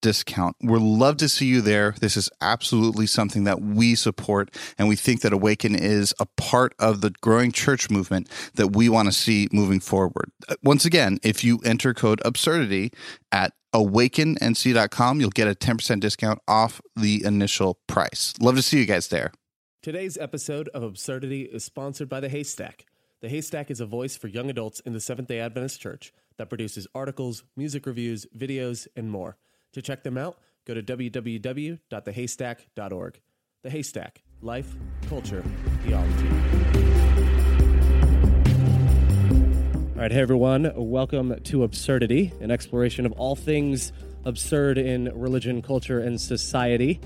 discount. We'd love to see you there. This is absolutely something that we support, and we think that Awaken is a part of the growing church movement that we want to see moving forward. Uh, once again, if you enter code absurdity at awakennc.com, you'll get a 10% discount off the initial price. Love to see you guys there. Today's episode of Absurdity is sponsored by The Haystack. The Haystack is a voice for young adults in the Seventh day Adventist Church that produces articles, music reviews, videos, and more. To check them out, go to www.thehaystack.org. The Haystack Life, Culture, Theology. All right, hey everyone, welcome to Absurdity, an exploration of all things absurd in religion, culture, and society.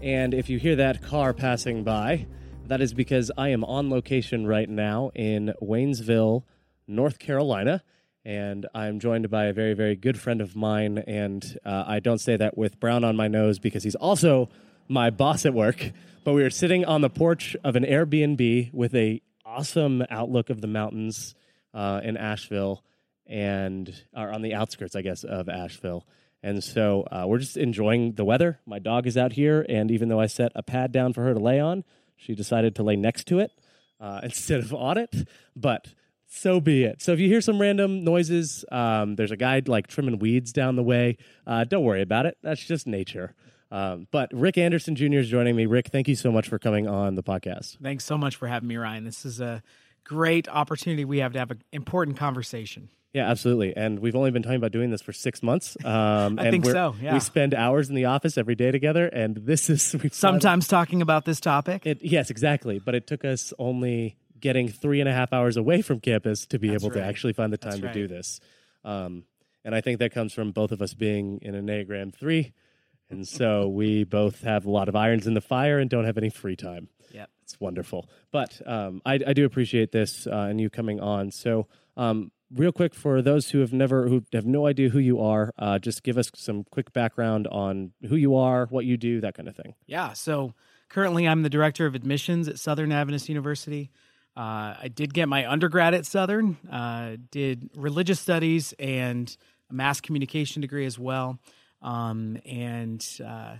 And if you hear that car passing by, that is because I am on location right now in Waynesville, North Carolina and I'm joined by a very, very good friend of mine. And uh, I don't say that with brown on my nose because he's also my boss at work. But we were sitting on the porch of an Airbnb with a awesome outlook of the mountains uh, in Asheville, and or on the outskirts, I guess, of Asheville. And so uh, we're just enjoying the weather. My dog is out here, and even though I set a pad down for her to lay on, she decided to lay next to it uh, instead of on it. But so be it. So if you hear some random noises, um, there's a guy like trimming weeds down the way. Uh, don't worry about it. That's just nature. Um, but Rick Anderson Jr. is joining me. Rick, thank you so much for coming on the podcast. Thanks so much for having me, Ryan. This is a great opportunity we have to have an important conversation. Yeah, absolutely. And we've only been talking about doing this for six months. Um, I think so. Yeah, we spend hours in the office every day together, and this is sometimes talking about this topic. It, yes, exactly. But it took us only getting three and a half hours away from campus to be That's able right. to actually find the time to do this. Um, and I think that comes from both of us being in Enneagram 3. And so we both have a lot of irons in the fire and don't have any free time. Yeah. It's wonderful. But um, I, I, do appreciate this uh, and you coming on. So, um, real quick, for those who have never, who have no idea who you are, uh, just give us some quick background on who you are, what you do, that kind of thing. Yeah. So, currently, I'm the director of admissions at Southern Adventist University. Uh, I did get my undergrad at Southern, uh, did religious studies and a mass communication degree as well. Um, and uh,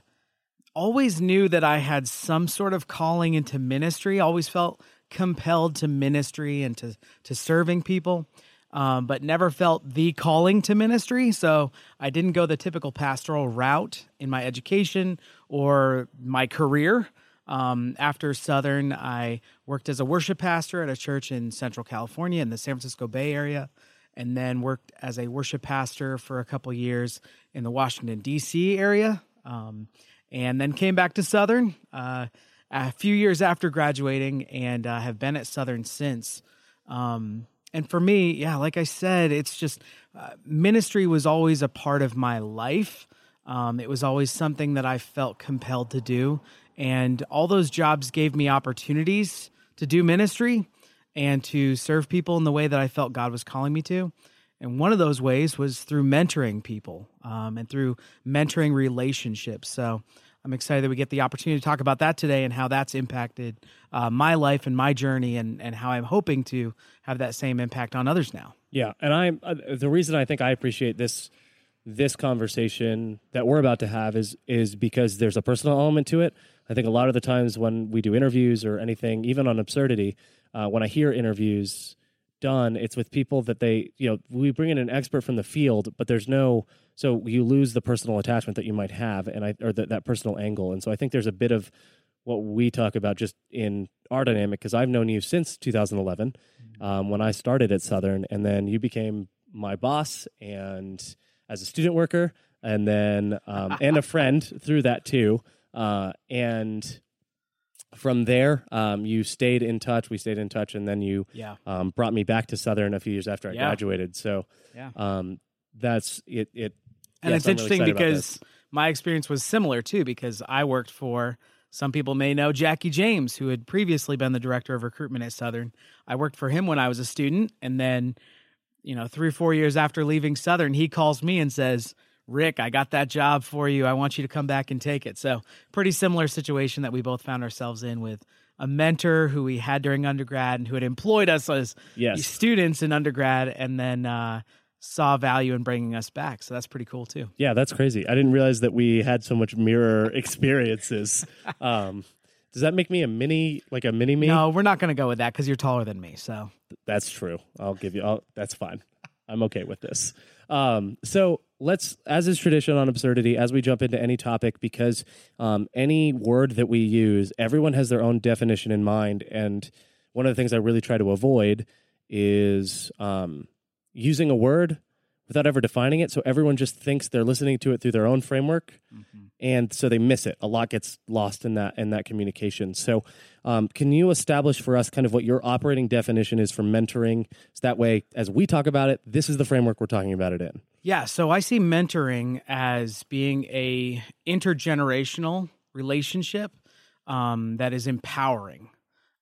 always knew that I had some sort of calling into ministry, always felt compelled to ministry and to, to serving people. Um, but never felt the calling to ministry. So I didn't go the typical pastoral route in my education or my career. Um, after Southern, I worked as a worship pastor at a church in Central California in the San Francisco Bay Area, and then worked as a worship pastor for a couple years in the Washington, D.C. area. Um, and then came back to Southern uh, a few years after graduating and uh, have been at Southern since. Um, and for me, yeah, like I said, it's just uh, ministry was always a part of my life. Um, it was always something that I felt compelled to do. And all those jobs gave me opportunities to do ministry and to serve people in the way that I felt God was calling me to. And one of those ways was through mentoring people um, and through mentoring relationships. So I'm excited that we get the opportunity to talk about that today and how that's impacted uh, my life and my journey and, and how I'm hoping to have that same impact on others now. Yeah. And I'm uh, the reason I think I appreciate this this conversation that we're about to have is is because there's a personal element to it I think a lot of the times when we do interviews or anything, even on absurdity, uh, when I hear interviews done, it's with people that they, you know, we bring in an expert from the field, but there's no, so you lose the personal attachment that you might have, and I or that that personal angle, and so I think there's a bit of what we talk about just in our dynamic because I've known you since 2011 um, when I started at Southern, and then you became my boss and as a student worker, and then um, and a friend through that too, uh, and from there, um, you stayed in touch. We stayed in touch, and then you Yeah. um, brought me back to Southern a few years after I Yeah. graduated. So Yeah. um, that's it. It And yes, it's I'm interesting about because my experience was similar too, because I worked for some people may know Jackie James, who had previously been the director of recruitment at Southern. I worked for him when I was a student. And then, you know, three or four years after leaving Southern, he calls me and says, Rick, I got that job for you. I want you to come back and take it. So, pretty similar situation that we both found ourselves in with a mentor who we had during undergrad and who had employed us as Yes. students in undergrad and then uh, saw value in bringing us back. So, that's pretty cool too. Yeah, that's crazy. I didn't realize that we had so much mirror experiences. um, does that make me a mini, like a mini me? No, we're not going to go with that because you're taller than me. So That's true. I'll give you. I'll, that's fine. I'm okay with this. Um, so let's, as is tradition on absurdity, as we jump into any topic, because um, any word that we use, everyone has their own definition in mind, and one of the things I really try to avoid is um, using a word without ever defining it. So everyone just thinks they're listening to it through their own framework, and so they miss it. A lot gets lost in that in that communication. So, um, can you establish for us kind of what your operating definition is for mentoring? So that way, as we talk about it, this is the framework we're talking about it in. yeah, so I see mentoring as being a intergenerational relationship um, that is empowering.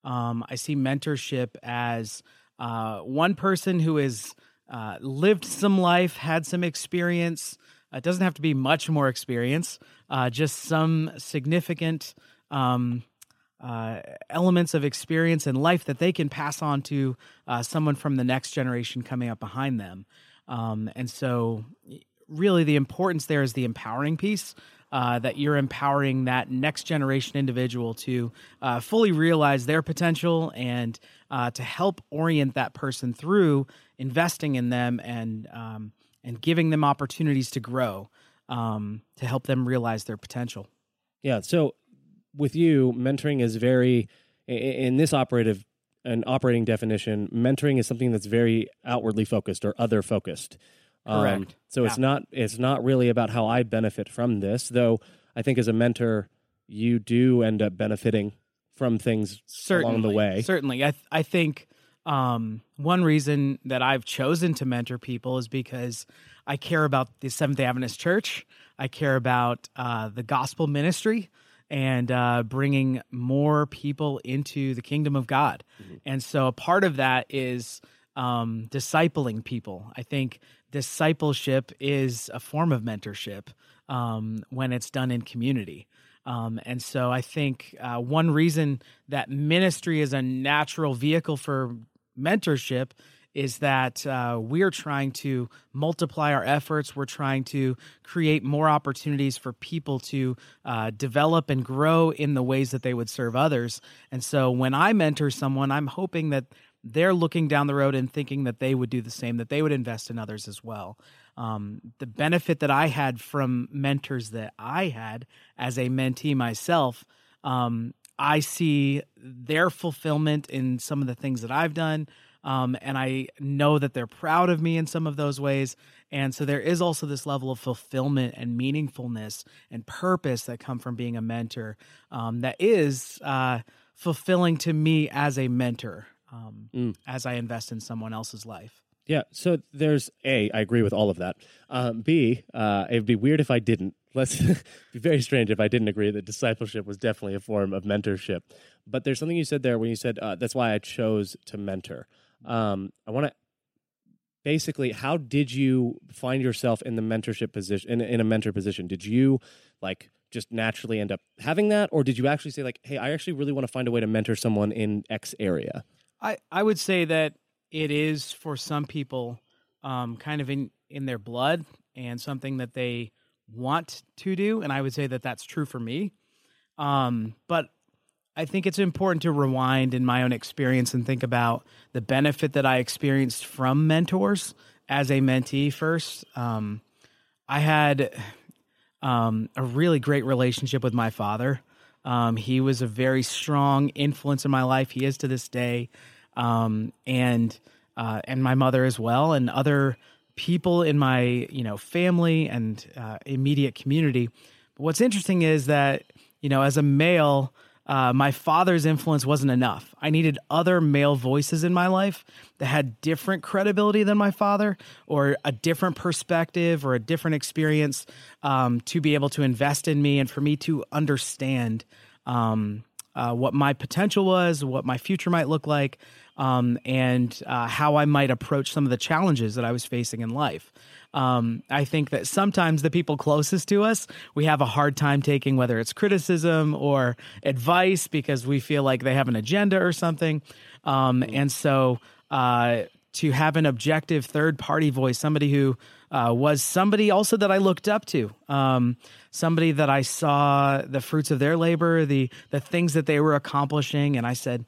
Um, I see mentorship as uh, one person who is uh, lived some life, had some experience. It doesn't have to be much more experience, uh, just some significant um, uh, elements of experience in life that they can pass on to uh, someone from the next generation coming up behind them. Um, and so, really, the importance there is the empowering piece. Uh, that you're empowering that next generation individual to uh, fully realize their potential and uh, to help orient that person through investing in them and um, and giving them opportunities to grow um, to help them realize their potential. Yeah. So with you, mentoring is very in this operative an operating definition. Mentoring is something that's very outwardly focused or other focused. Um, Correct. so it's not it's not really about how I benefit from this, though. I think as a mentor, you do end up benefiting from things certainly, along the way. Certainly, I th- I think um, one reason that I've chosen to mentor people is because I care about the Seventh Day Adventist Church. I care about uh, the gospel ministry and uh, bringing more people into the kingdom of God. And so, a part of that is um, discipling people. I think discipleship is a form of mentorship um, when it's done in community. Um, and so I think uh, one reason that ministry is a natural vehicle for mentorship is that uh, we're trying to multiply our efforts. We're trying to create more opportunities for people to uh, develop and grow in the ways that they would serve others. And so when I mentor someone, I'm hoping that they're looking down the road and thinking that they would do the same, that they would invest in others as well. Um, the benefit that I had from mentors that I had as a mentee myself, um, I see their fulfillment in some of the things that I've done. Um, and I know that they're proud of me in some of those ways. And so there is also this level of fulfillment and meaningfulness and purpose that come from being a mentor um, that is uh, fulfilling to me as a mentor um, as I invest in someone else's life. Yeah. So there's A, I agree with all of that. Um, B, uh, it'd be weird if I didn't. Let's be very strange if I didn't agree that discipleship was definitely a form of mentorship. But there's something you said there when you said uh, that's why I chose to mentor. Um, I want to basically, how did you find yourself in the mentorship position, in, in a mentor position? Did you like just naturally end up having that? Or did you actually say, like, hey, I actually really want to find a way to mentor someone in X area? I, I would say that it is for some people um, kind of in, in their blood and something that they want to do. And I would say that that's true for me. Um, but I think it's important to rewind in my own experience and think about the benefit that I experienced from mentors as a mentee first. Um, I had um, a really great relationship with my father. Um, he was a very strong influence in my life. He is to this day, um, and uh, and my mother as well, and other people in my you know family and uh, immediate community. But what's interesting is that you know as a male, uh, my father's influence wasn't enough. I needed other male voices in my life that had different credibility than my father, or a different perspective, or a different experience um, to be able to invest in me and for me to understand um, uh, what my potential was, what my future might look like, um, and uh, how I might approach some of the challenges that I was facing in life. Um, I think that sometimes the people closest to us, we have a hard time taking whether it's criticism or advice because we feel like they have an agenda or something. Um, and so uh, to have an objective third party voice, somebody who uh, was somebody also that I looked up to, um, somebody that I saw the fruits of their labor, the the things that they were accomplishing, and I said,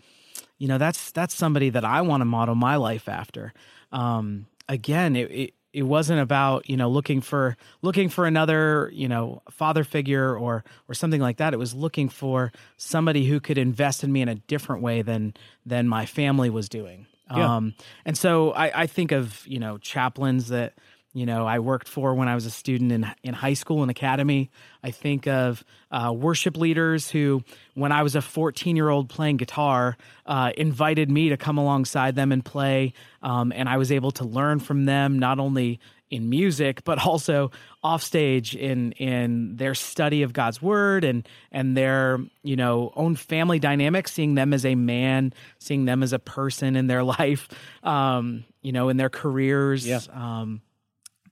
you know, that's that's somebody that I want to model my life after. Um, again, it, it it wasn't about you know looking for looking for another you know father figure or or something like that it was looking for somebody who could invest in me in a different way than than my family was doing yeah. um and so i i think of you know chaplains that you know I worked for when I was a student in in high school and academy. I think of uh, worship leaders who, when I was a 14 year old playing guitar, uh, invited me to come alongside them and play, um, and I was able to learn from them not only in music but also offstage in in their study of God's word and and their you know own family dynamics seeing them as a man seeing them as a person in their life um you know in their careers yeah. um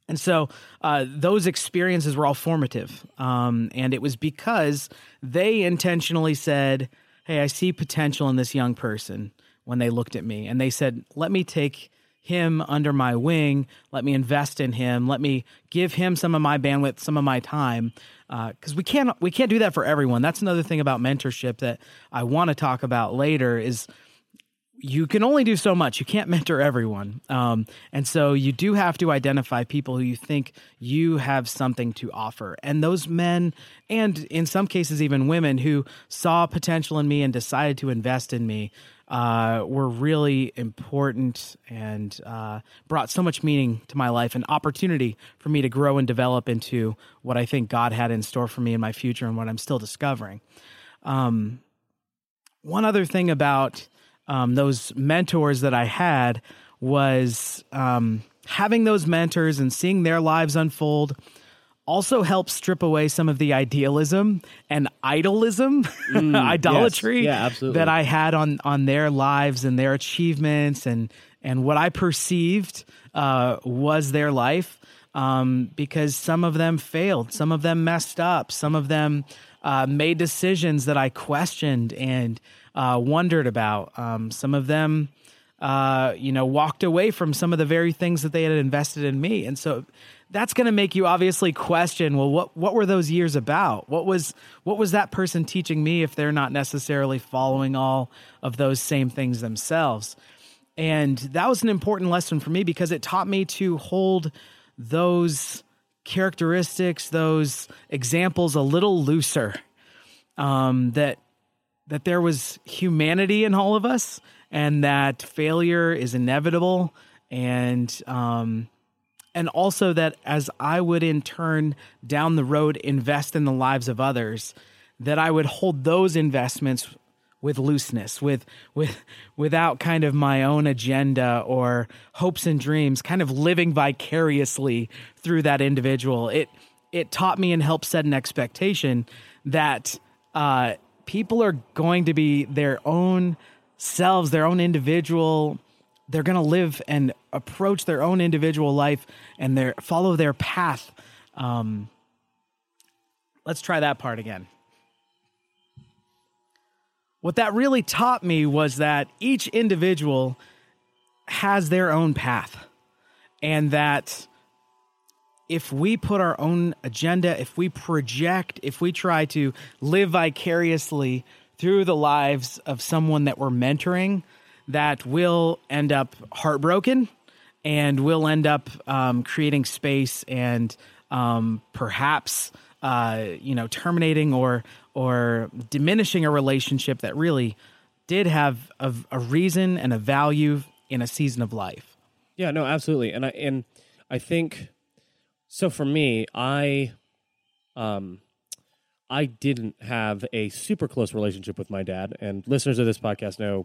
and so uh, those experiences were all formative. Um, and it was because they intentionally said, Hey, I see potential in this young person when they looked at me. And they said, Let me take him under my wing. Let me invest in him. Let me give him some of my bandwidth, some of my time. Because uh, we can't we can't do that for everyone. That's another thing about mentorship that I want to talk about later. Is you can only do so much. You can't mentor everyone. Um, and so you do have to identify people who you think you have something to offer. And those men, and in some cases, even women who saw potential in me and decided to invest in me, uh, were really important and uh, brought so much meaning to my life and opportunity for me to grow and develop into what I think God had in store for me in my future and what I'm still discovering. Um, one other thing about um, those mentors that I had was um, having those mentors and seeing their lives unfold also helps strip away some of the idealism and idolism, mm, idolatry yes. yeah, that I had on on their lives and their achievements and and what I perceived uh, was their life. Um, because some of them failed, some of them messed up, some of them uh, made decisions that I questioned and uh, wondered about. Um, some of them, uh, you know, walked away from some of the very things that they had invested in me, and so that's going to make you obviously question. Well, what what were those years about? What was what was that person teaching me if they're not necessarily following all of those same things themselves? And that was an important lesson for me because it taught me to hold those characteristics, those examples a little looser. Um, that that there was humanity in all of us and that failure is inevitable. And um, and also that as I would in turn down the road invest in the lives of others that I would hold those investments with looseness with with without kind of my own agenda or hopes and dreams kind of living vicariously through that individual. It it taught me and helped set an expectation that uh, people are going to be their own selves, their own individual. They're going to live and approach their own individual life and their follow their path. Um, let's try that part again. What that really taught me was that each individual has their own path, and that if we put our own agenda, if we project, if we try to live vicariously through the lives of someone that we're mentoring, that will end up heartbroken and we'll end up um, creating space and um, perhaps uh, you know terminating or or diminishing a relationship that really did have a, a reason and a value in a season of life. Yeah, no, absolutely. And I and I think so for me, I um I didn't have a super close relationship with my dad. And listeners of this podcast know,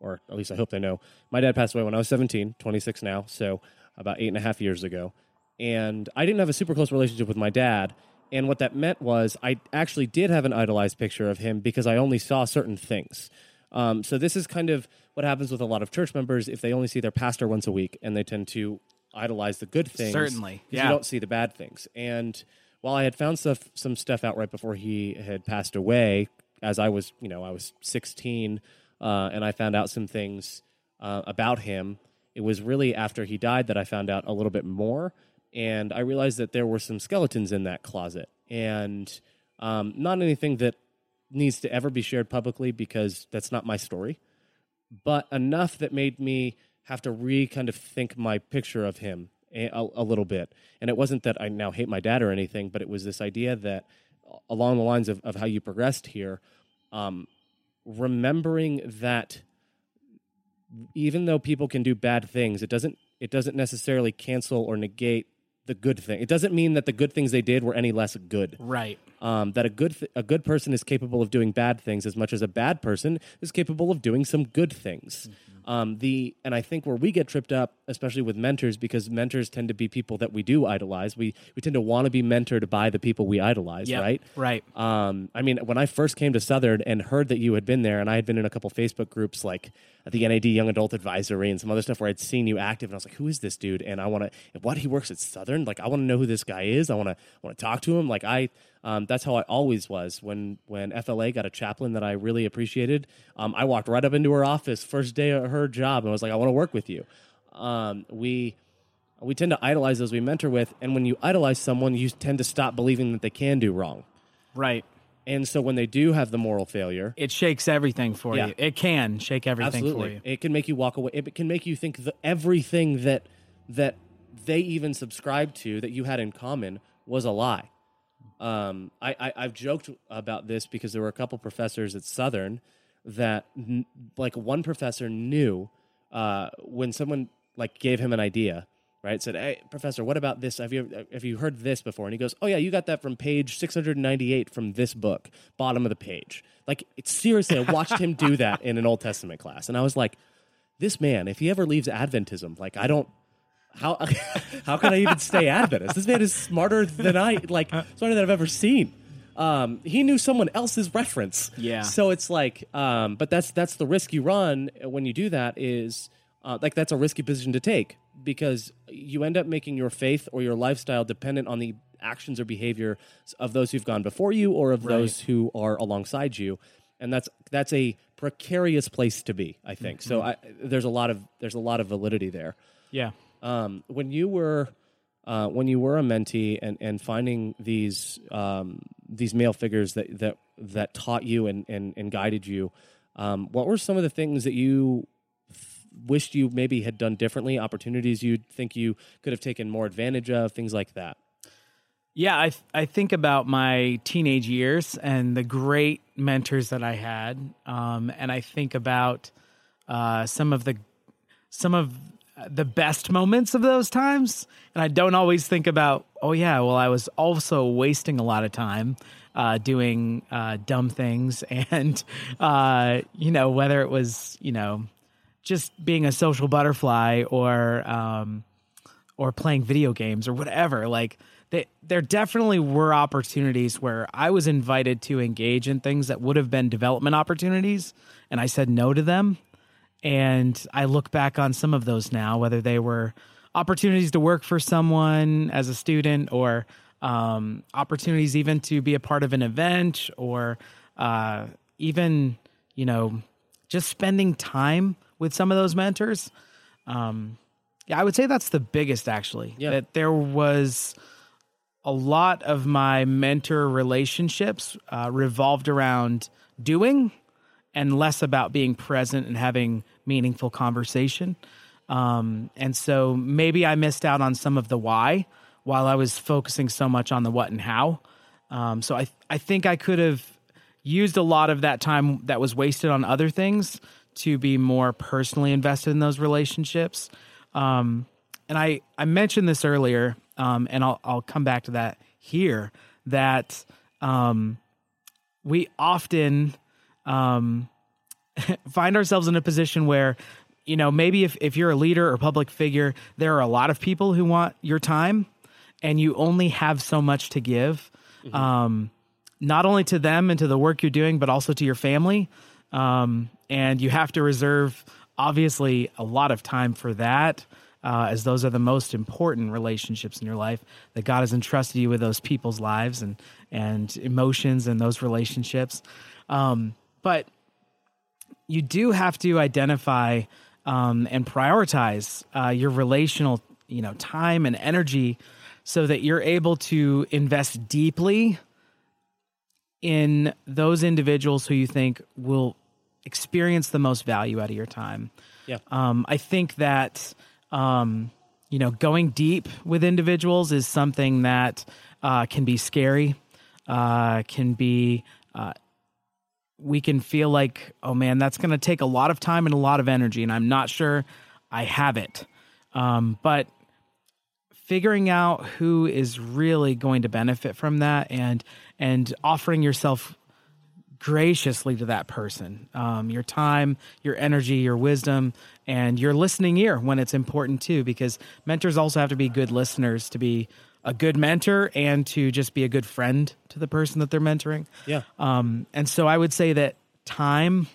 or at least I hope they know, my dad passed away when I was 17, 26 now, so about eight and a half years ago. And I didn't have a super close relationship with my dad. And what that meant was I actually did have an idolized picture of him because I only saw certain things. Um, so this is kind of what happens with a lot of church members if they only see their pastor once a week and they tend to idolize the good things. Certainly, yeah. You don't see the bad things. And while I had found stuff, some stuff out right before he had passed away, as I was, you know, I was 16, uh, and I found out some things uh, about him. It was really after he died that I found out a little bit more, and I realized that there were some skeletons in that closet, and um, not anything that needs to ever be shared publicly because that's not my story but enough that made me have to re kind of think my picture of him a, a, little bit. And it wasn't that I now hate my dad or anything, but it was this idea that along the lines of, of how you progressed here, um, remembering that even though people can do bad things, it doesn't it doesn't necessarily cancel or negate the good thing. It doesn't mean that the good things they did were any less good Right. Um, that a good th- a good person is capable of doing bad things as much as a bad person is capable of doing some good things. Um, the and I think where we get tripped up, especially with mentors, because mentors tend to be people that we do idolize. We we tend to want to be mentored by the people we idolize, Yep. right? Right. Um, I mean, when I first came to Southern and heard that you had been there, and I had been in a couple Facebook groups like the NAD Young Adult Advisory and some other stuff where I'd seen you active, and I was like, "Who is this dude?" And I want to, what he works at Southern, like I want to know who this guy is. I want to, want to talk to him. Like I, um, that's how I always was when when FLA got a chaplain that I really appreciated. Um, I walked right up into her office first day of her job and was like, "I want to work with you." Um, we we tend to idolize those we mentor with, and when you idolize someone, you tend to stop believing that they can do wrong. Right. And so when they do have the moral failure, It shakes everything for Yeah. you. It can shake everything for absolutely, you. it can make you walk away. It can make you think that everything that that they even subscribed to that you had in common was a lie. Um, I, I I've joked about this because there were a couple professors at Southern that n- like one professor knew uh, when someone like gave him an idea, right? Said, "Hey, professor, what about this? Have you have you heard this before?" And he goes, "Oh yeah, you got that from page 698 from this book, bottom of the page." Like it's seriously, I watched him do that in an Old Testament class, and I was like, "This man, if he ever leaves Adventism, like I don't." How how can I even stay Adventist? This man is smarter than I like smarter than I've ever seen. Um, he knew someone else's reference. Yeah. So it's like, um, but that's that's the risk you run when you do that. Is uh, like that's a risky position to take because you end up making your faith or your lifestyle dependent on the actions or behavior of those who've gone before you or of those who are alongside you, and that's that's a precarious place to be. I think so. I, there's a lot of there's a lot of validity there Yeah. Um, when you were uh, when you were a mentee and, and finding these um, these male figures that that that taught you and, and, and guided you, um, what were some of the things that you wished you maybe had done differently? Opportunities you think you could have taken more advantage of, things like that. Yeah, I I think about my teenage years and the great mentors that I had, um, and I think about uh, some of the some of the best moments of those times, and I don't always think about, oh yeah, well I was also wasting a lot of time uh, doing uh, dumb things, and uh, you know whether it was you know just being a social butterfly or um, or playing video games or whatever. Like they, there definitely were opportunities where I was invited to engage in things that would have been development opportunities, and I said no to them. And I look back on some of those now, whether they were opportunities to work for someone as a student or um, opportunities even to be a part of an event or uh, even, you know, just spending time with some of those mentors. Um, Yeah, I would say that's the biggest actually. Yeah. That there was a lot of my mentor relationships uh, revolved around doing and less about being present and having meaningful conversation. Um, and so maybe I missed out on some of the why while I was focusing so much on the what and how. Um, so I I think I could have used a lot of that time that was wasted on other things to be more personally invested in those relationships. Um, and I I mentioned this earlier, um, and I'll I'll come back to that here. That um, we often um, find ourselves in a position where you know maybe if, if you're a leader or public figure there are a lot of people who want your time and you only have so much to give um, not only to them and to the work you're doing but also to your family. Um, and you have to reserve obviously a lot of time for that uh, as those are the most important relationships in your life that god has entrusted you with those people's lives and and emotions and those relationships. Um, but you do have to identify um, and prioritize uh, your relational you know time and energy so that you're able to invest deeply in those individuals who you think will experience the most value out of your time Yeah. um, i think that um, you know going deep with individuals is something that uh, can be scary uh, can be uh, we can feel like, oh man, that's going to take a lot of time and a lot of energy, and I'm not sure I have it. Um, but figuring out who is really going to benefit from that and and offering yourself graciously to that person um, your time your energy your wisdom and your listening ear when it's important too because mentors also have to be good listeners to be a good mentor and to just be a good friend to the person that they're mentoring Yeah. um, and so I would say that time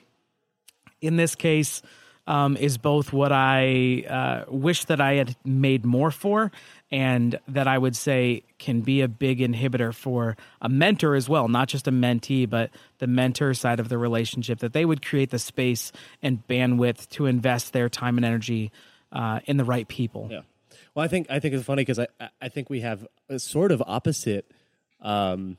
in this case um, is both what I uh, wish that I had made more for and that I would say can be a big inhibitor for a mentor as well, not just a mentee, but the mentor side of the relationship, that they would create the space and bandwidth to invest their time and energy uh, in the right people. Yeah. Well, I think I think it's funny because I I think we have a sort of opposite um,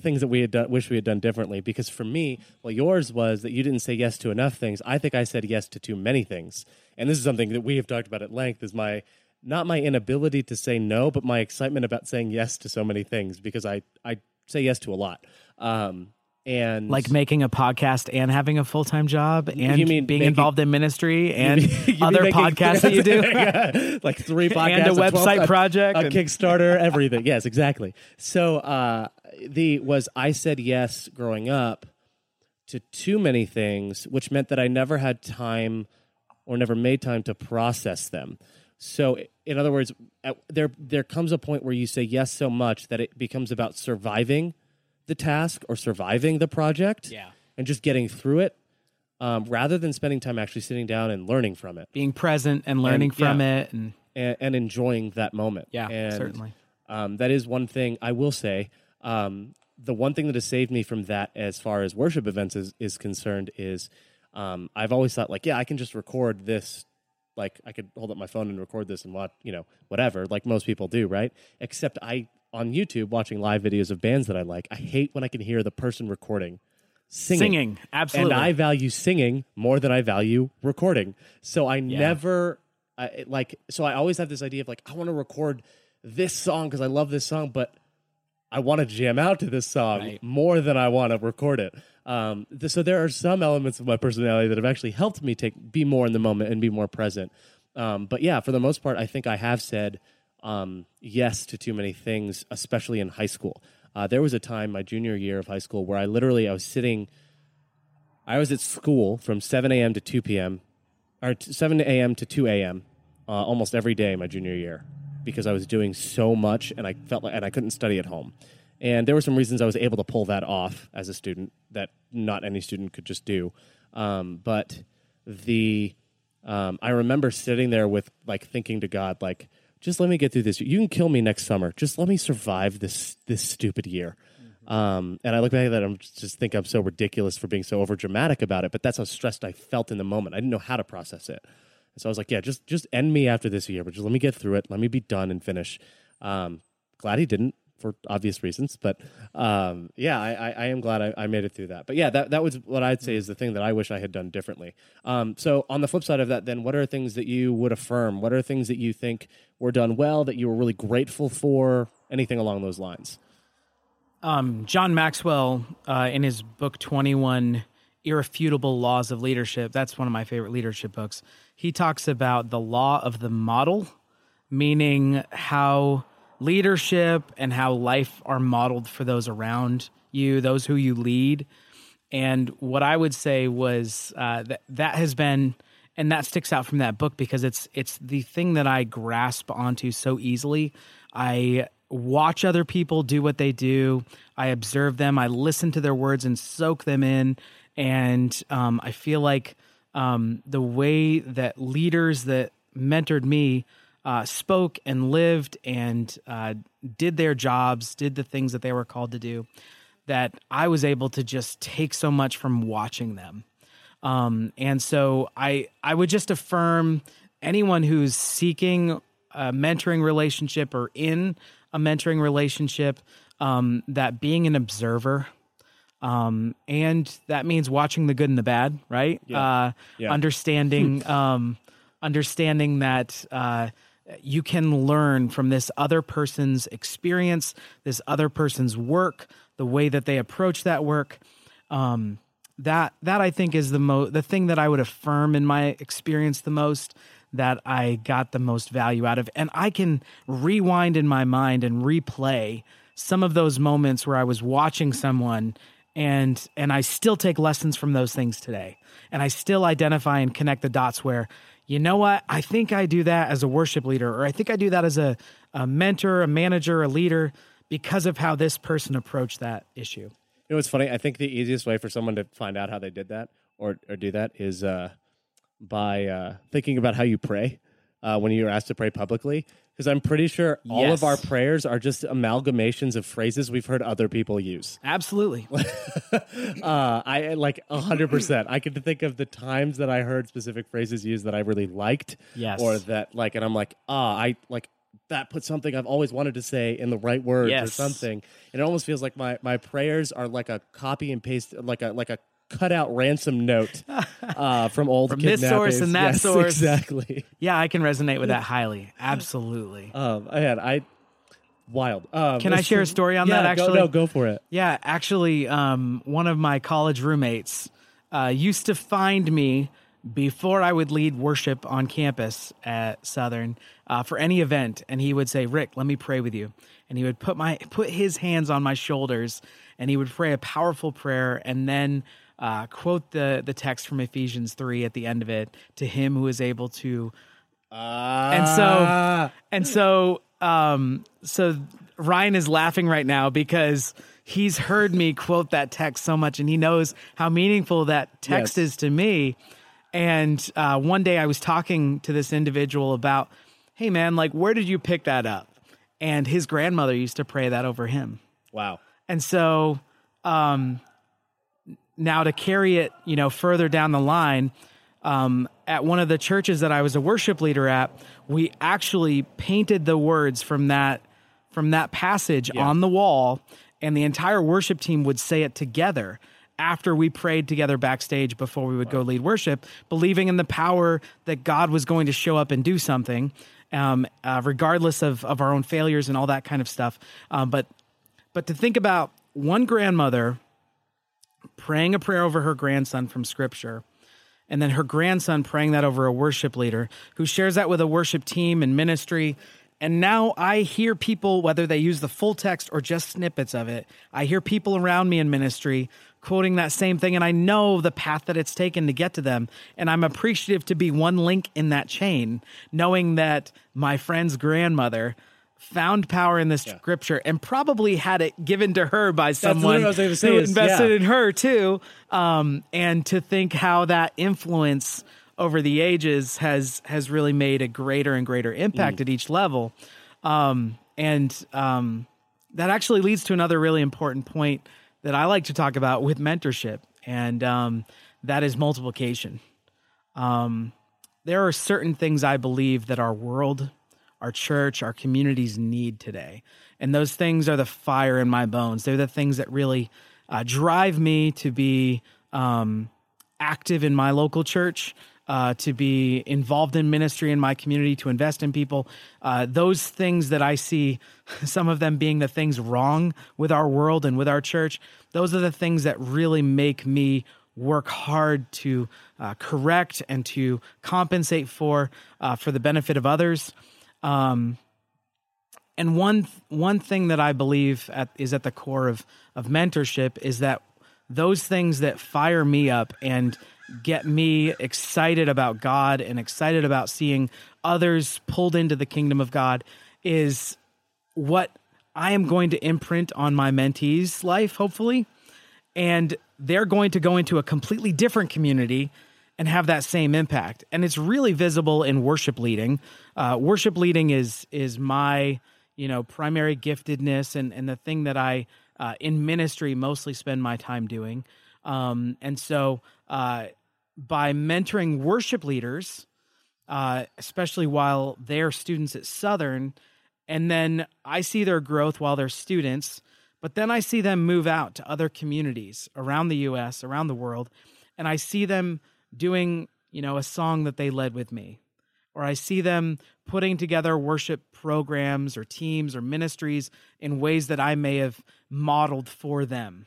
things that we had done, wish we had done differently. Because for me, well, yours was that you didn't say yes to enough things. I think I said yes to too many things, and this is something that we have talked about at length. Is my not my inability to say no, but my excitement about saying yes to so many things because I I say yes to a lot. Um, and Like making a podcast and having a full time job and You mean being making- involved in ministry and You mean other podcasts that you do. Yeah, like three podcasts, And a 12 website a- project a, and- Kickstarter, everything. yes, exactly. So uh, the was I said yes growing up to too many things, which meant that I never had time or never made time to process them. So, in other words, there there comes a point where you say yes so much that it becomes about surviving the task or surviving the project, Yeah. and just getting through it, um, rather than spending time actually sitting down and learning from it Being present and learning from yeah. it and and, and enjoying that moment. Yeah, and, certainly. Um, that is one thing I will say. Um, the one thing that has saved me from that, as far as worship events is, is concerned, is um, I've always thought like, yeah, I can just record this. Like I could hold up my phone and record this and watch, you know, whatever, like most people do, right? Except I on YouTube watching live videos of bands that I like. I hate when I can hear the person recording singing. singing. Absolutely. And I value singing more than I value recording. So I never I, it- like. So I always have this idea of like I want to record this song because I love this song, but I want to jam out to this song Right. more than I want to record it. Um, th- so there are some elements of my personality that have actually helped me take be more in the moment and be more present. Um, but yeah, for the most part, I think I have said um, yes to too many things, especially in high school. Uh, there was a time, my junior year of high school, where I literally I was sitting. I was at school from 7 a.m. to 2 p.m. or t- 7 a.m. to 2 a.m. Uh, almost every day my junior year because I was doing so much and I felt like and I couldn't study at home. And there were some reasons I was able to pull that off as a student that not any student could just do. Um, but the um, I remember sitting there with like thinking to God like just let me get through this. You can kill me next summer. Just let me survive this this stupid year. Um, and I look back at that, and I just think I'm so ridiculous for being so over dramatic about it. But that's how stressed I felt in the moment. I didn't know how to process it. And so I was like, yeah, just just end me after this year, but just let me get through it. Let me be done and finish. Um, glad he didn't for obvious reasons, but um, yeah, I, I, I am glad I, I made it through that. But yeah, that that was what I'd say is the thing that I wish I had done differently. Um, so on the flip side of that, then what are things that you would affirm? What are things that you think were done well that you were really grateful for? Anything along those lines? Um, John Maxwell, uh, in his book 21 Irrefutable Laws of Leadership, that's one of my favorite leadership books. He talks about the law of the model, meaning how leadership and how life are modeled for those around you, those who you lead. And what I would say was uh, that that has been, and that sticks out from that book because it's it's the thing that I grasp onto so easily. I watch other people do what they do. I observe them. I listen to their words and soak them in. And um, I feel like um, the way that leaders that mentored me uh, spoke and lived and uh, did their jobs, did the things that they were called to do, that I was able to just take so much from watching them. Um, and so I I would just affirm anyone who's seeking a mentoring relationship or in a mentoring relationship um, that being an observer um, and that means watching the good and the bad, right? Yeah. Uh, Yeah. Understanding, um, understanding that uh, you can learn from this other person's experience, this other person's work, the way that they approach that work. Um, that that I think is the mo the thing that I would affirm in my experience the most that I got the most value out of, and I can rewind in my mind and replay some of those moments where I was watching someone and and I still take lessons from those things today. And I still identify and connect the dots where you know what? I think I do that as a worship leader or I think I do that as a, a mentor, a manager, a leader because of how this person approached that issue. You know what's funny? I think the easiest way for someone to find out how they did that or or do that is uh, by uh, thinking about how you pray uh, when you're asked to pray publicly. Because I'm pretty sure all Yes. of our prayers are just amalgamations of phrases we've heard other people use. Absolutely. uh, I like hundred percent. I can think of the times that I heard specific phrases used that I really liked, Yes. or that like, and I'm like, ah, I like that put something I've always wanted to say in the right words or something. And it almost feels like my my prayers are like a copy and paste, like a like a cut out ransom note uh, from old From this source and that Yes, source. exactly. yeah, I can resonate with that highly. Absolutely. Um, I had I wild. Um, Can I share a story on yeah, that, go- actually? no, go for it. Yeah, actually, um, one of my college roommates uh, used to find me before I would lead worship on campus at Southern uh, for any event, and he would say, "Rick, let me pray with you," and he would put my put his hands on my shoulders, and he would pray a powerful prayer, and then. Uh, quote the the text from Ephesians three at the end of it to him who is able to and so and so um so Ryan is laughing right now because he's heard me quote that text so much and he knows how meaningful that text Yes. is to me and uh, one day I was talking to this individual about hey man like where did you pick that up and his grandmother used to pray that over him wow. and so um, now to carry it, you know, further down the line, um, at one of the churches that I was a worship leader at, we actually painted the words from that from that passage on the wall, and the entire worship team would say it together after we prayed together backstage before we would go lead worship, believing in the power that God was going to show up and do something, um, uh, regardless of of our own failures and all that kind of stuff. Um, but but to think about one grandmother praying a prayer over her grandson from scripture and then her grandson praying that over a worship leader who shares that with a worship team and ministry. And now i hear people whether they use the full text or just snippets of it i hear people around me in ministry quoting that same thing and i know the path that it's taken to get to them. And i'm appreciative to be one link in that chain knowing that my friend's grandmother found power in the scripture and probably had it given to her by someone literally what I was say who is, invested yeah. in her too. Um, and to think how that influence over the ages has has really made a greater and greater impact at each level. Um, and um, that actually leads to another really important point that I like to talk about with mentorship. And um, that is multiplication. Um, there are certain things I believe that our world, our church, our communities need today. And those things are the fire in my bones. They're the things that really uh, drive me to be um, active in my local church, uh, to be involved in ministry in my community, to invest in people. Uh, those things that I see, some of them being the things wrong with our world and with our church, those are the things that really make me work hard to uh, correct and to compensate for uh, for the benefit of others. Um, and one one thing that I believe at, is at the core of of mentorship is that those things that fire me up and get me excited about God and excited about seeing others pulled into the kingdom of God is what I am going to imprint on my mentees' life, hopefully. And they're going to go into a completely different community and have that same impact. And it's really visible in worship leading. Uh, worship leading is is my you know primary giftedness and and the thing that I uh, in ministry mostly spend my time doing. Um, and so uh, by mentoring worship leaders, uh, especially while they're students at Southern, and then I see their growth while they're students, but then I see them move out to other communities around the U.S., around the world, and I see them doing, you know, a song that they led with me, or I see them putting together worship programs or teams or ministries in ways that I may have modeled for them.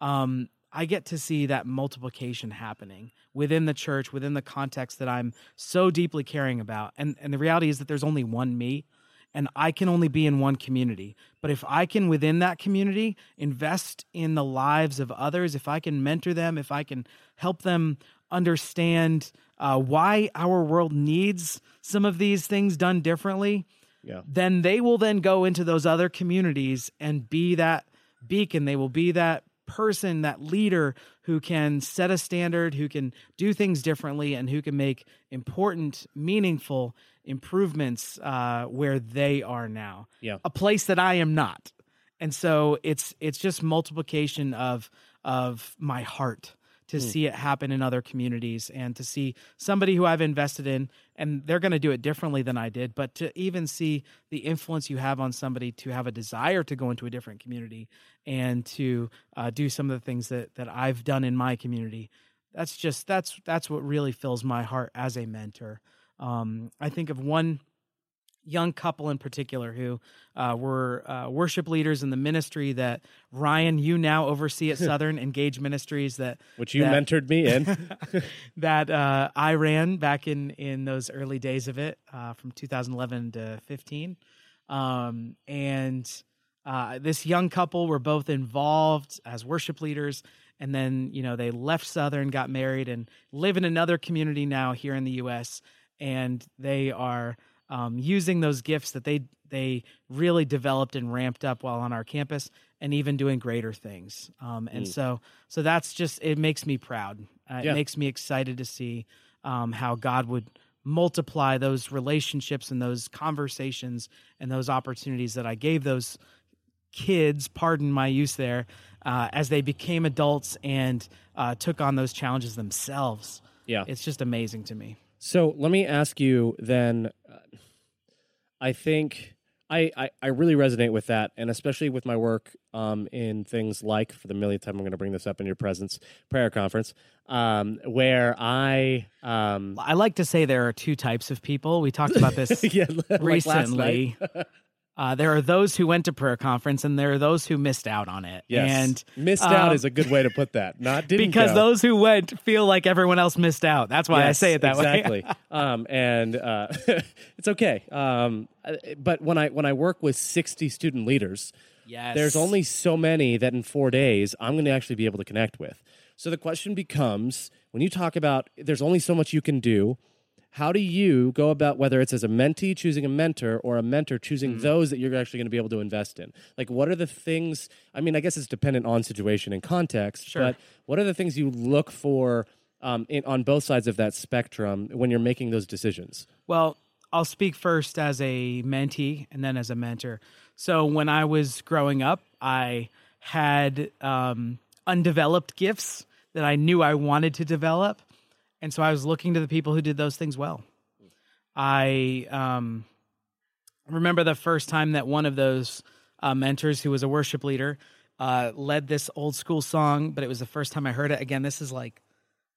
Um, I get to see that multiplication happening within the church, within the context that I'm so deeply caring about. And and the reality is that there's only one me and I can only be in one community. But if I can within that community invest in the lives of others, if I can mentor them, if I can help them understand uh, why our world needs some of these things done differently, yeah. then they will then go into those other communities and be that beacon. They will be that person, that leader who can set a standard, who can do things differently, and who can make important, meaningful improvements uh, where they are now. Yeah, a place that I am not, and so it's it's just multiplication of of my heart to mm. see it happen in other communities and to see somebody who I've invested in and they're going to do it differently than I did, but to even see the influence you have on somebody to have a desire to go into a different community and to uh, do some of the things that that I've done in my community. That's just that's that's what really fills my heart as a mentor. Um, I think of one young couple in particular who uh, were uh, worship leaders in the ministry that Ryan, you now oversee at Southern Engage Ministries that which you that, mentored me in that uh, I ran back in in those early days of it uh, from 2011 to 15, um, and uh, this young couple were both involved as worship leaders. And then, you know, they left Southern, got married, and live in another community now here in the U.S. And they are um, using those gifts that they they really developed and ramped up while on our campus, and even doing greater things. Um, and mm. so so that's just it makes me proud. Uh, yeah. It makes me excited to see um, how God would multiply those relationships and those conversations and those opportunities that I gave those kids. Pardon my use there. Uh, as they became adults and uh, took on those challenges themselves. Yeah, it's just amazing to me. So let me ask you then. Uh, I think I, I, I really resonate with that, and especially with my work um, in things like, for the millionth time, I'm going to bring this up in your presence, prayer conference, um, where I um, I like to say there are two types of people. We talked about this yeah, recently. Uh, there are those who went to prayer conference, and there are those who missed out on it. Yes. And missed um, out is a good way to put that. Not didn't because go. those who went feel like everyone else missed out. That's why yes, I say it that exactly. way. Exactly. um, and uh, it's okay. Um, but when I when I work with sixty student leaders, yes. there's only so many that in four days I'm going to actually be able to connect with. So the question becomes: when you talk about there's only so much you can do how do you go about whether it's as a mentee choosing a mentor or a mentor choosing mm-hmm. those that you're actually going to be able to invest in like what are the things i mean i guess it's dependent on situation and context sure. but what are the things you look for um, in, on both sides of that spectrum when you're making those decisions well i'll speak first as a mentee and then as a mentor so when i was growing up i had um, undeveloped gifts that i knew i wanted to develop and so I was looking to the people who did those things well. I um, remember the first time that one of those uh, mentors, who was a worship leader, uh, led this old school song, but it was the first time I heard it. Again, this is like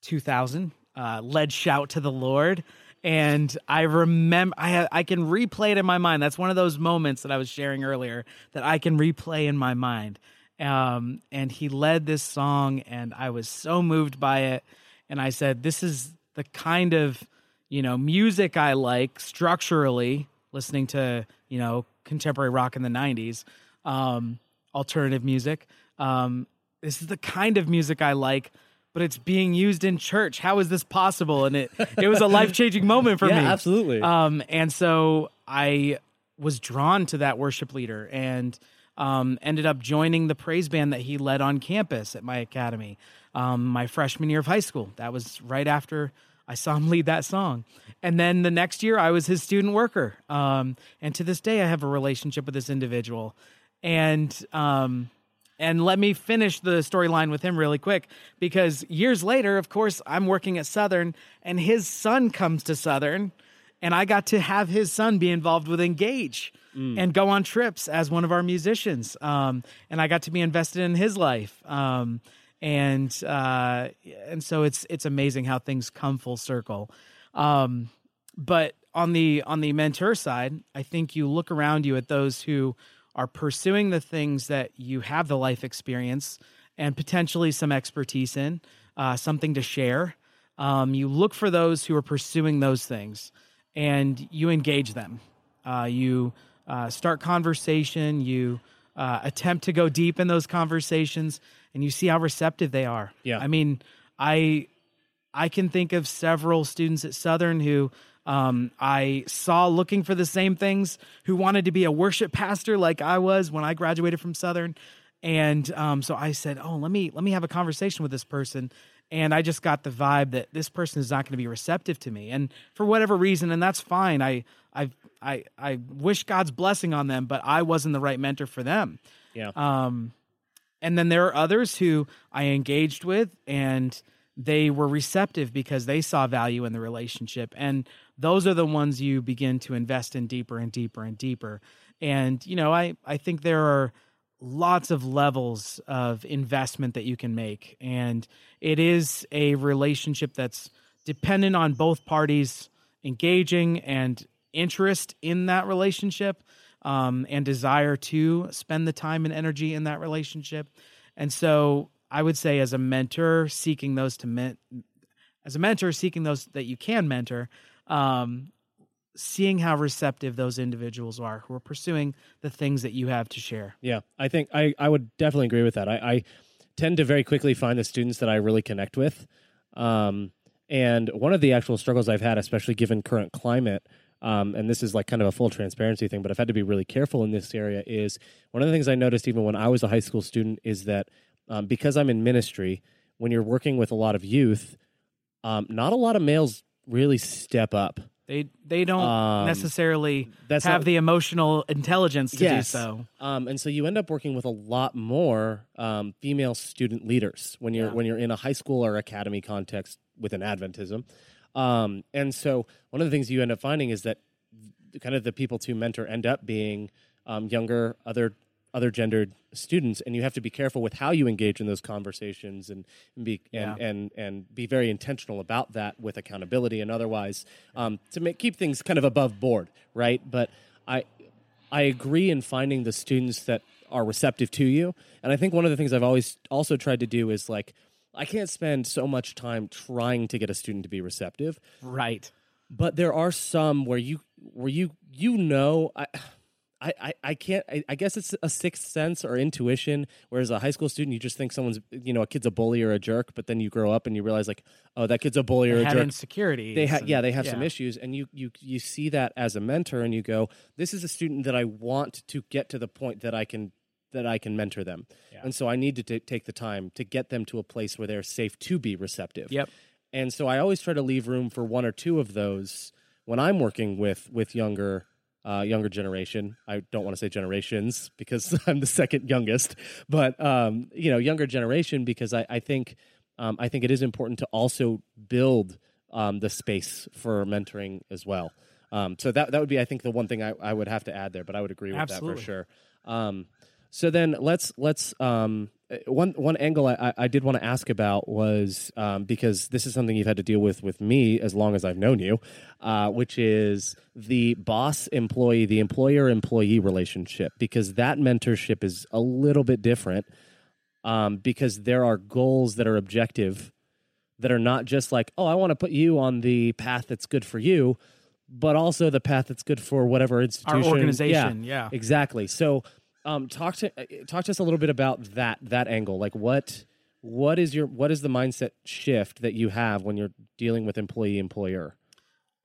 2000. Uh, led "Shout to the Lord," and I remember I I can replay it in my mind. That's one of those moments that I was sharing earlier that I can replay in my mind. Um, and he led this song, and I was so moved by it. And I said, "This is the kind of you know music I like structurally." Listening to you know contemporary rock in the '90s, um, alternative music. Um, this is the kind of music I like but it's being used in church. How is this possible? And it it was a life changing moment for yeah, me. absolutely. Um, and so I was drawn to that worship leader and um, ended up joining the praise band that he led on campus at my academy, um, my freshman year of high school. That was right after I saw him lead that song. And then the next year, I was his student worker. Um, and to this day, I have a relationship with this individual. And um, and let me finish the storyline with him really quick because years later, of course, I'm working at Southern and his son comes to Southern and I got to have his son be involved with Engage mm. and go on trips as one of our musicians. Um, and I got to be invested in his life. Um, and uh, and so it's it's amazing how things come full circle. Um, but on the on the mentor side, I think you look around you at those who are pursuing the things that you have the life experience and potentially some expertise in, uh, something to share. Um, you look for those who are pursuing those things and you engage them. Uh, you uh, start conversation, you uh, attempt to go deep in those conversations, and you see how receptive they are. Yeah. I mean, I I can think of several students at Southern who um, I saw looking for the same things who wanted to be a worship pastor like I was when I graduated from Southern. And um, so I said, "Oh, let me let me have a conversation with this person." And I just got the vibe that this person is not going to be receptive to me, and for whatever reason, and that's fine. I I I I wish God's blessing on them, but I wasn't the right mentor for them. Yeah. Um, and then there are others who I engaged with, and they were receptive because they saw value in the relationship and those are the ones you begin to invest in deeper and deeper and deeper. And, you know, I, I think there are lots of levels of investment that you can make. And it is a relationship that's dependent on both parties engaging and interest in that relationship um, and desire to spend the time and energy in that relationship. And so I would say, as a mentor, seeking those to men- as a mentor, seeking those that you can mentor, um, seeing how receptive those individuals are who are pursuing the things that you have to share. Yeah, I think I, I would definitely agree with that. I, I tend to very quickly find the students that I really connect with. Um, and one of the actual struggles I've had, especially given current climate, um, and this is like kind of a full transparency thing, but I've had to be really careful in this area. Is one of the things I noticed even when I was a high school student is that um, because I'm in ministry, when you're working with a lot of youth, um, not a lot of males really step up. They they don't um, necessarily have not, the emotional intelligence to yes. do so. Um, and so you end up working with a lot more um, female student leaders when you're yeah. when you're in a high school or academy context within Adventism. Um, and so one of the things you end up finding is that kind of the people to mentor end up being um, younger, other other gendered students and you have to be careful with how you engage in those conversations and, and be and, yeah. and and be very intentional about that with accountability and otherwise um, to make keep things kind of above board right? But i i agree in finding the students that are receptive to you and i think one of the things i've always also tried to do is like i can't spend so much time trying to get a student to be receptive. Right. But there are some where you where you you know I, I, I, I can't I, I, guess it's a sixth sense or intuition whereas a high school student you just think someone's you know a kid's a bully or a jerk but then you grow up and you realize like oh that kid's a bully or a jerk insecurity they have yeah they have yeah. some issues and you you you see that as a mentor and you go this is a student that I want to get to the point that I can that I can mentor them yeah. and so I need to t- take the time to get them to a place where they're safe to be receptive yep and so I always try to leave room for one or two of those when I'm working with with younger uh, younger generation. I don't want to say generations because I'm the second youngest, but um, you know, younger generation because I, I think um, I think it is important to also build um, the space for mentoring as well. Um, so that that would be, I think, the one thing I, I would have to add there. But I would agree with Absolutely. that for sure. Um, so then let's let's um, one one angle I, I- did want to ask about was um, because this is something you've had to deal with with me as long as I've known you, uh, which is the boss employee, the employer employee relationship, because that mentorship is a little bit different um, because there are goals that are objective that are not just like, oh, I want to put you on the path that's good for you, but also the path that's good for whatever institution, Our organization, yeah. exactly. So, um, talk to uh, talk to us a little bit about that that angle. Like, what what is your what is the mindset shift that you have when you're dealing with employee employer?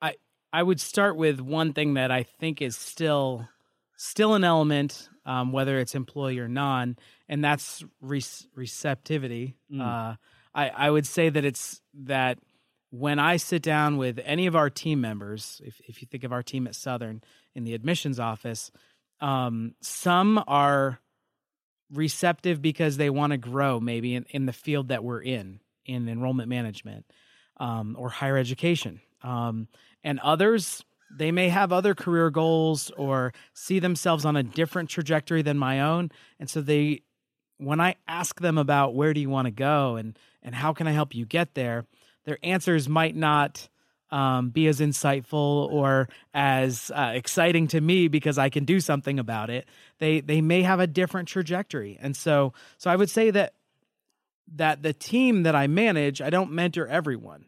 I I would start with one thing that I think is still still an element, um, whether it's employee or non, and that's re- receptivity. Uh, I I would say that it's that when I sit down with any of our team members, if if you think of our team at Southern in the admissions office, um, some are receptive because they want to grow maybe in, in the field that we're in in enrollment management um, or higher education. Um, and others they may have other career goals or see themselves on a different trajectory than my own. And so they when i ask them about where do you want to go and and how can i help you get there their answers might not um, be as insightful or as uh, exciting to me because I can do something about it. They they may have a different trajectory, and so so I would say that that the team that I manage, I don't mentor everyone.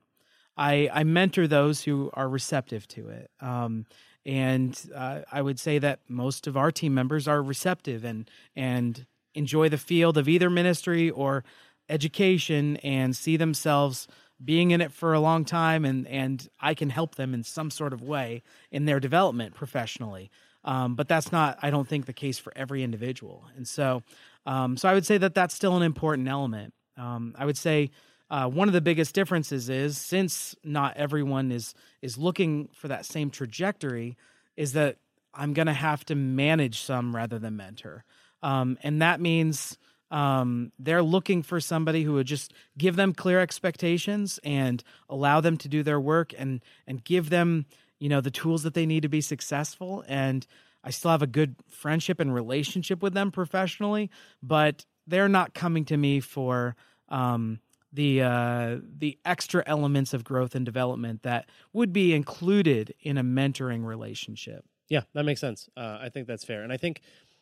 I I mentor those who are receptive to it. Um, and uh, I would say that most of our team members are receptive and and enjoy the field of either ministry or education and see themselves being in it for a long time and and I can help them in some sort of way in their development professionally. Um, but that's not, I don't think, the case for every individual. And so, um, so I would say that that's still an important element. Um, I would say uh, one of the biggest differences is since not everyone is is looking for that same trajectory, is that I'm going to have to manage some rather than mentor, um, and that means um, they're looking for somebody who would just give them clear expectations and allow them to do their work and and give them you know the tools that they need to be successful. And i still have a good friendship and relationship with them professionally but they're not coming to me for um, the uh, the extra elements of growth and development that would be included in a mentoring relationship. Yeah, that makes sense. Uh, I think that's fair, and I think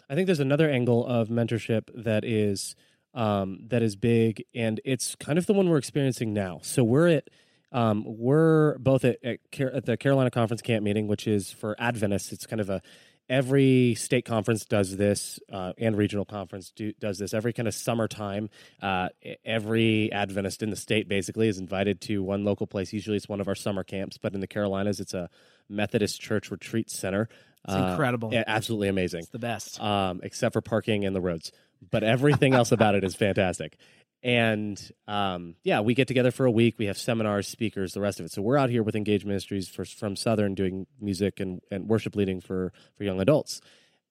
I think there's another angle of mentorship that is um, that is big, and it's kind of the one we're experiencing now. So we're at um, we're both at at, Car- at the Carolina Conference Camp meeting, which is for Adventists. It's kind of a every state conference does this, uh, and regional conference do, does this every kind of summertime. Uh, every Adventist in the state basically is invited to one local place. Usually, it's one of our summer camps, but in the Carolinas, it's a Methodist Church Retreat Center. It's incredible. Yeah, absolutely amazing. it's the best Um, except for parking and the roads, but everything else about it is fantastic. And um, yeah, we get together for a week. We have seminars, speakers, the rest of it. So we're out here with Engage Ministries for, from Southern doing music and, and worship leading for for young adults.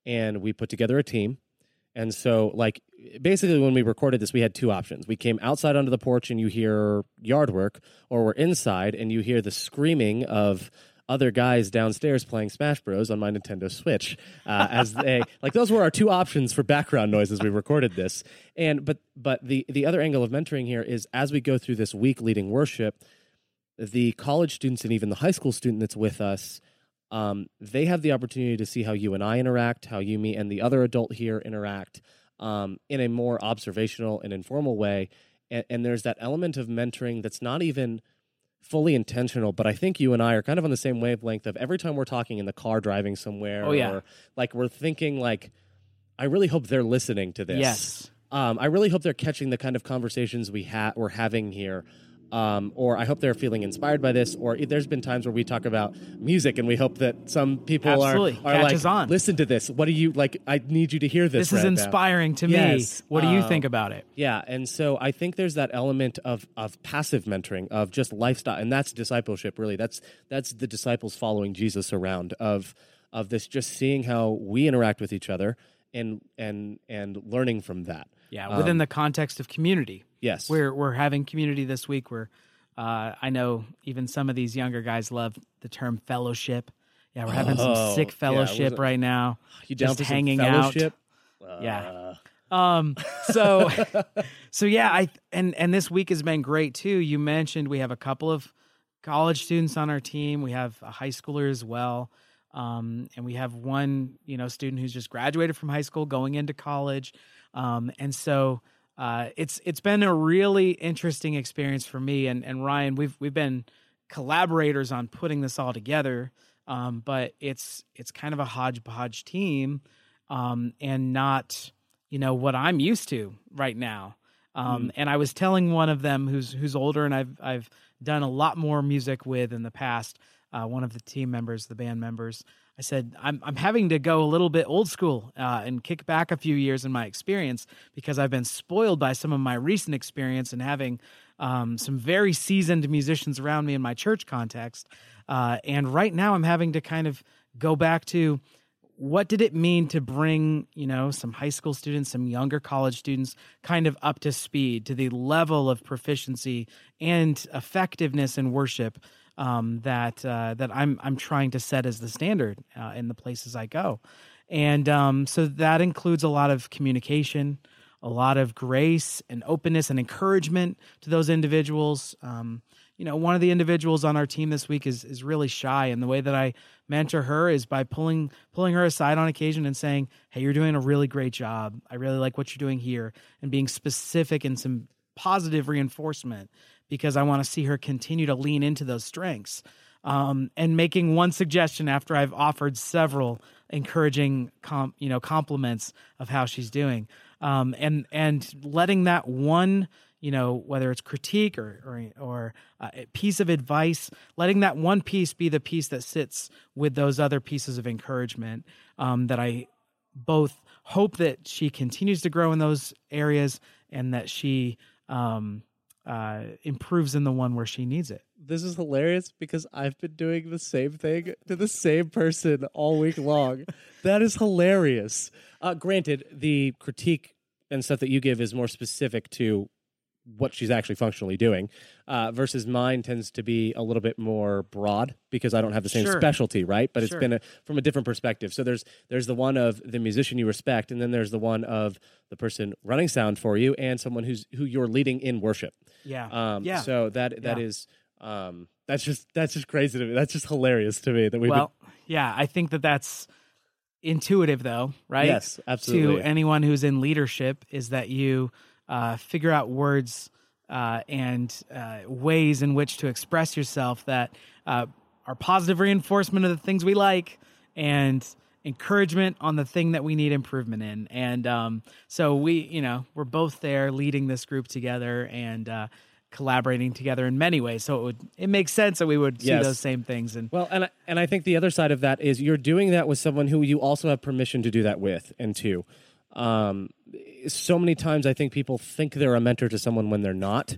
And we put together a team. And so, like, basically, when we recorded this, we had two options. We came outside onto the porch and you hear yard work, or we're inside and you hear the screaming of other guys downstairs playing Smash Bros on my Nintendo Switch. Uh, as they like, those were our two options for background noise as we recorded this. And but but the the other angle of mentoring here is as we go through this week leading worship, the college students and even the high school student that's with us. Um, they have the opportunity to see how you and I interact, how you, me, and the other adult here interact um, in a more observational and informal way. And, and there's that element of mentoring that's not even fully intentional, but I think you and I are kind of on the same wavelength of every time we're talking in the car driving somewhere, Oh, yeah. or like we're thinking like, I really hope they're listening to this. Yes. Um, I really hope they're catching the kind of conversations we ha- we're having here. Um, or I hope they're feeling inspired by this. Or there's been times where we talk about music, and we hope that some people are, Absolutely. are like, Catches on. "Listen to this. What do you like? I need you to hear this. this is right now." inspiring to Yes. me what do you Uh, think about it Yeah, and so I think there's that element of of passive mentoring of just lifestyle, and that's discipleship. Really, that's that's the disciples following Jesus around of of this just seeing how we interact with each other and and and learning from that. Yeah, within the context of community. Yes, We're we're having community this week. Where uh, I know even some of these younger guys love the term fellowship. Yeah, we're having Oh, some sick fellowship it- right now. You Just hanging out. fellowship? Yeah. Uh, Um, so, so yeah, I and and this week has been great too. You mentioned we have a couple of college students on our team. We have a high schooler as well, um, and we have one you know student who's just graduated from high school going into college, um, and so. Uh, it's it's been a really interesting experience for me and, and Ryan. We've we've been collaborators on putting this all together, um, but it's it's kind of a hodgepodge team, um, and not you know what I'm used to right now. Um, And I was telling one of them who's who's older, and I've I've done a lot more music with in the past. Uh, one of the team members, the band members, I said I'm I'm having to go a little bit old school uh, and kick back a few years in my experience because I've been spoiled by some of my recent experience and having um, some very seasoned musicians around me in my church context. Uh, and right now, I'm having to kind of go back to what did it mean to bring you know some high school students some younger college students kind of up to speed to the level of proficiency and effectiveness in worship um, that uh, that I'm I'm trying to set as the standard uh, in the places I go, and um, so that includes a lot of communication, a lot of grace and openness and encouragement to those individuals. Um, you know, one of the individuals on our team this week is is really shy, and the way that I mentor her is by pulling pulling her aside on occasion and saying, "Hey, you're doing a really great job. I really like what you're doing here," and being specific and some positive reinforcement because I want to see her continue to lean into those strengths. Um, and making one suggestion after I've offered several encouraging, com- you know, compliments of how she's doing, um, and and letting that one, you know, whether it's critique or or, or uh, piece of advice, letting that one piece be the piece that sits with those other pieces of encouragement um, that I both hope that she continues to grow in those areas and that she um, uh, improves in the one where she needs it. this is hilarious because I've been doing the same thing to the same person all week long. that is hilarious. Uh, granted, the critique and stuff that you give is more specific to what she's actually functionally doing, uh, versus mine tends to be a little bit more broad because I don't have the same Sure. specialty, right? But it's been a, from a different perspective. So there's there's the one of the musician you respect, and then there's the one of the person running sound for you, and someone who's who you're leading in worship. Yeah. Um, Yeah. So that that Yeah. is um, that's just that's just crazy to me. That's just hilarious to me that we. well, yeah, I think that that's intuitive, though, right? Yes, absolutely. To anyone who's in leadership, is that you uh, figure out words uh, and uh, ways in which to express yourself that uh, are positive reinforcement of the things we like and encouragement on the thing that we need improvement in. And um, so we, you know, we're both there leading this group together and. Uh, collaborating together in many ways so it would it makes sense that we would see those same things and Well, and I, and I think the other side of that is you're doing that with someone who you also have permission to do that with, and to. Um, so many times, I think people think they're a mentor to someone when they're not.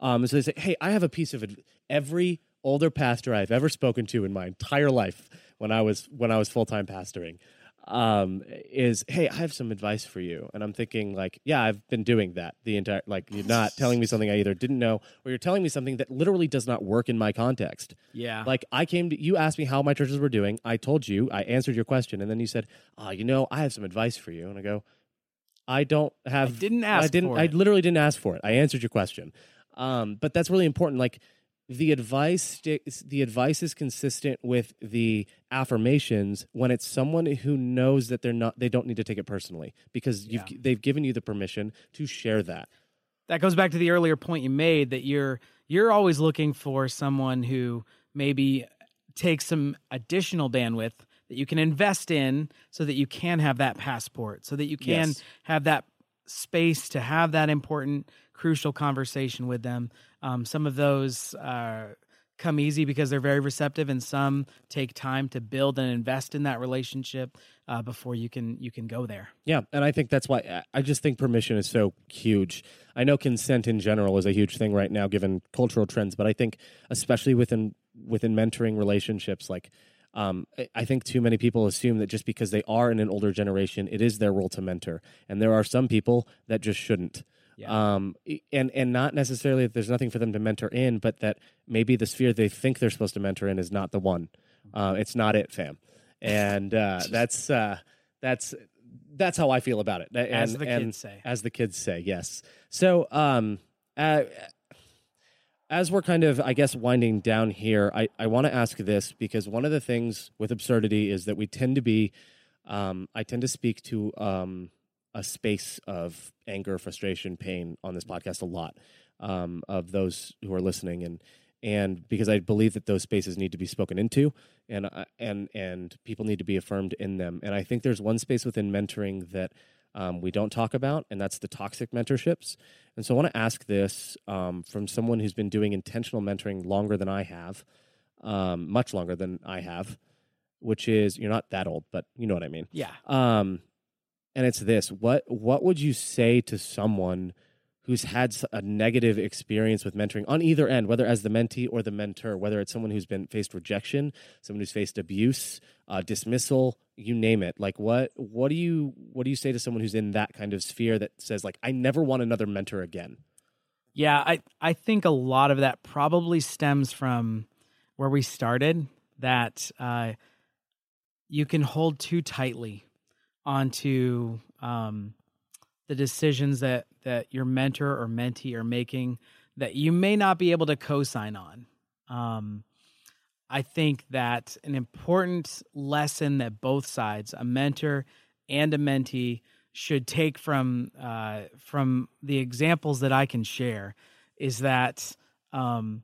Um, so they say, "Hey, I have a piece of adv-. every older pastor I've ever spoken to in my entire life when I was when I was full time pastoring." Um is hey i have some advice for you and i'm thinking like yeah i've been doing that the entire like you're not telling me something i either didn't know or you're telling me something that literally does not work in my context yeah like I came to you asked me how my churches were doing. I told you, I answered your question, and then you said, "Ah, you know, I have some advice for you." And I go, "I don't have. I didn't ask I didn't. I it. literally didn't ask for it. I answered your question. Um, but that's really important. Like the advice, sti- the advice is consistent with the affirmations when it's someone who knows that they're not. They don't need to take it personally because you've, they've given you the permission to share that. that goes back to the earlier point you made that you're you're always looking for someone who maybe takes some additional bandwidth that you can invest in so that you can have that passport so that you can Yes. have that space to have that important crucial conversation with them um, some of those uh, come easy because they're very receptive and some take time to build and invest in that relationship uh, before you can you can go there Yeah, and I think that's why I- just think permission is so huge. I know consent in general is a huge thing right now, given cultural trends, but I think especially within within mentoring relationships, like um, I think too many people assume that just because they are in an older generation, it is their role to mentor, and there are some people that just shouldn't. Um, and and not necessarily that there's nothing for them to mentor in, but that maybe the sphere they think they're supposed to mentor in is not the one. Uh, it's not it, fam, and uh, that's uh, that's that's how I feel about it. And, As the kids say. as the kids say, yes. So, um, uh, as we're kind of, I guess, winding down here, I, I want to ask this because one of the things with absurdity is that we tend to be, um, I tend to speak to um, a space of anger, frustration, pain on this podcast a lot um, of those who are listening, and and because I believe that those spaces need to be spoken into, and I- and and people need to be affirmed in them. And I think there's one space within mentoring that um, we don't talk about, and that's the toxic mentorships. And so I want to ask this um, from someone who's been doing intentional mentoring longer than I have, um, much longer than I have, which is you're not that old, but you know what I mean. Yeah. Um, and it's this: what what would you say to someone who's had a negative experience with mentoring on either end, whether as the mentee or the mentor, whether it's someone who's been faced rejection, someone who's faced abuse, uh, dismissal, you name it. Like what what do you what do you say to someone who's in that kind of sphere that says like I never want another mentor again? Yeah, I, I think a lot of that probably stems from where we started that uh, you can hold too tightly onto um, the decisions that, that your mentor or mentee are making that you may not be able to co sign on. Um, I think that an important lesson that both sides, a mentor and a mentee, should take from uh, from the examples that I can share is that um,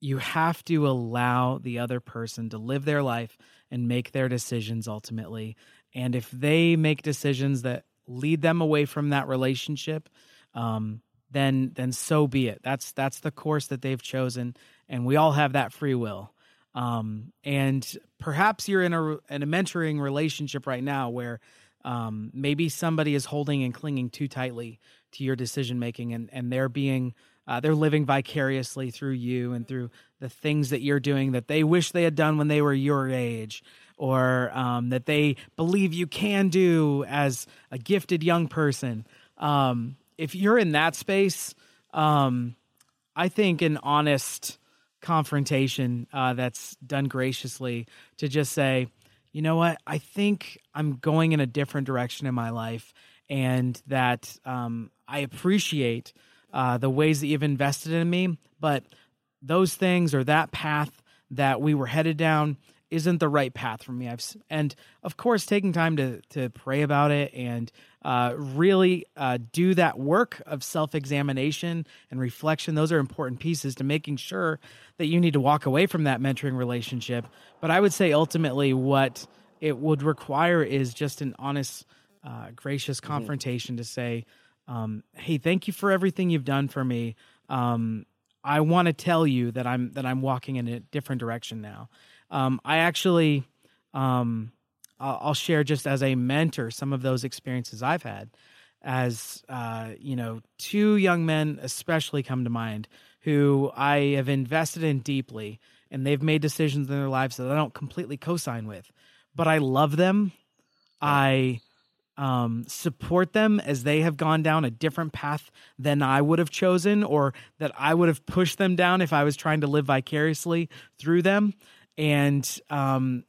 you have to allow the other person to live their life and make their decisions ultimately. And if they make decisions that lead them away from that relationship, um, then then so be it. That's that's the course that they've chosen, and we all have that free will. Um, and perhaps you're in a in a mentoring relationship right now where um, maybe somebody is holding and clinging too tightly to your decision making, and and they're being uh, they're living vicariously through you and through the things that you're doing that they wish they had done when they were your age, or um, that they believe you can do as a gifted young person. Um, if you're in that space, um, I think an honest confrontation uh, that's done graciously to just say, you know what, I think I'm going in a different direction in my life, and that um, I appreciate uh, the ways that you've invested in me, but those things or that path that we were headed down isn't the right path for me. I've and of course taking time to to pray about it and uh, really uh, do that work of self examination and reflection. Those are important pieces to making sure that you need to walk away from that mentoring relationship. But I would say ultimately what it would require is just an honest, uh, gracious confrontation to say, um, "Hey, thank you for everything you've done for me." Um, I want to tell you that I'm that I'm walking in a different direction now. Um, I actually, um, I'll, I'll share just as a mentor some of those experiences I've had. As uh, you know, two young men especially come to mind who I have invested in deeply, and they've made decisions in their lives that I don't completely co-sign with, but I love them. I um, support them as they have gone down a different path than I would have chosen or that I would have pushed them down if I was trying to live vicariously through them. And um,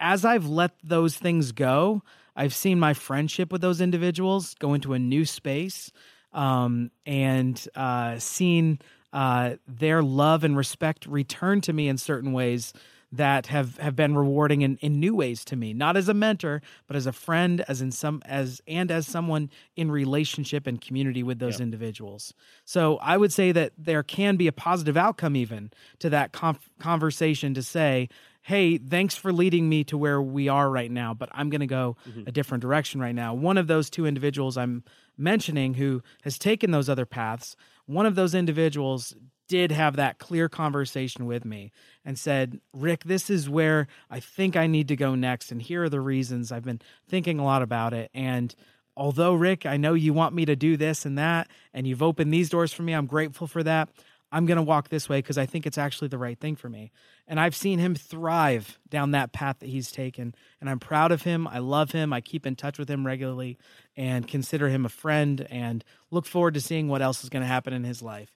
as I've let those things go, I've seen my friendship with those individuals go into a new space um, and uh, seen uh, their love and respect return to me in certain ways that have have been rewarding in, in new ways to me not as a mentor but as a friend as in some as and as someone in relationship and community with those individuals. So i would say that there can be a positive outcome even to that conf- conversation to say hey thanks for leading me to where we are right now but i'm going to go mm-hmm. a different direction right now. One of those two individuals i'm mentioning who has taken those other paths one of those individuals did have that clear conversation with me and said, Rick, this is where I think I need to go next. And here are the reasons. I've been thinking a lot about it. And although, Rick, I know you want me to do this and that, and you've opened these doors for me, I'm grateful for that. I'm going to walk this way because I think it's actually the right thing for me. And I've seen him thrive down that path that he's taken. And I'm proud of him. I love him. I keep in touch with him regularly and consider him a friend and look forward to seeing what else is going to happen in his life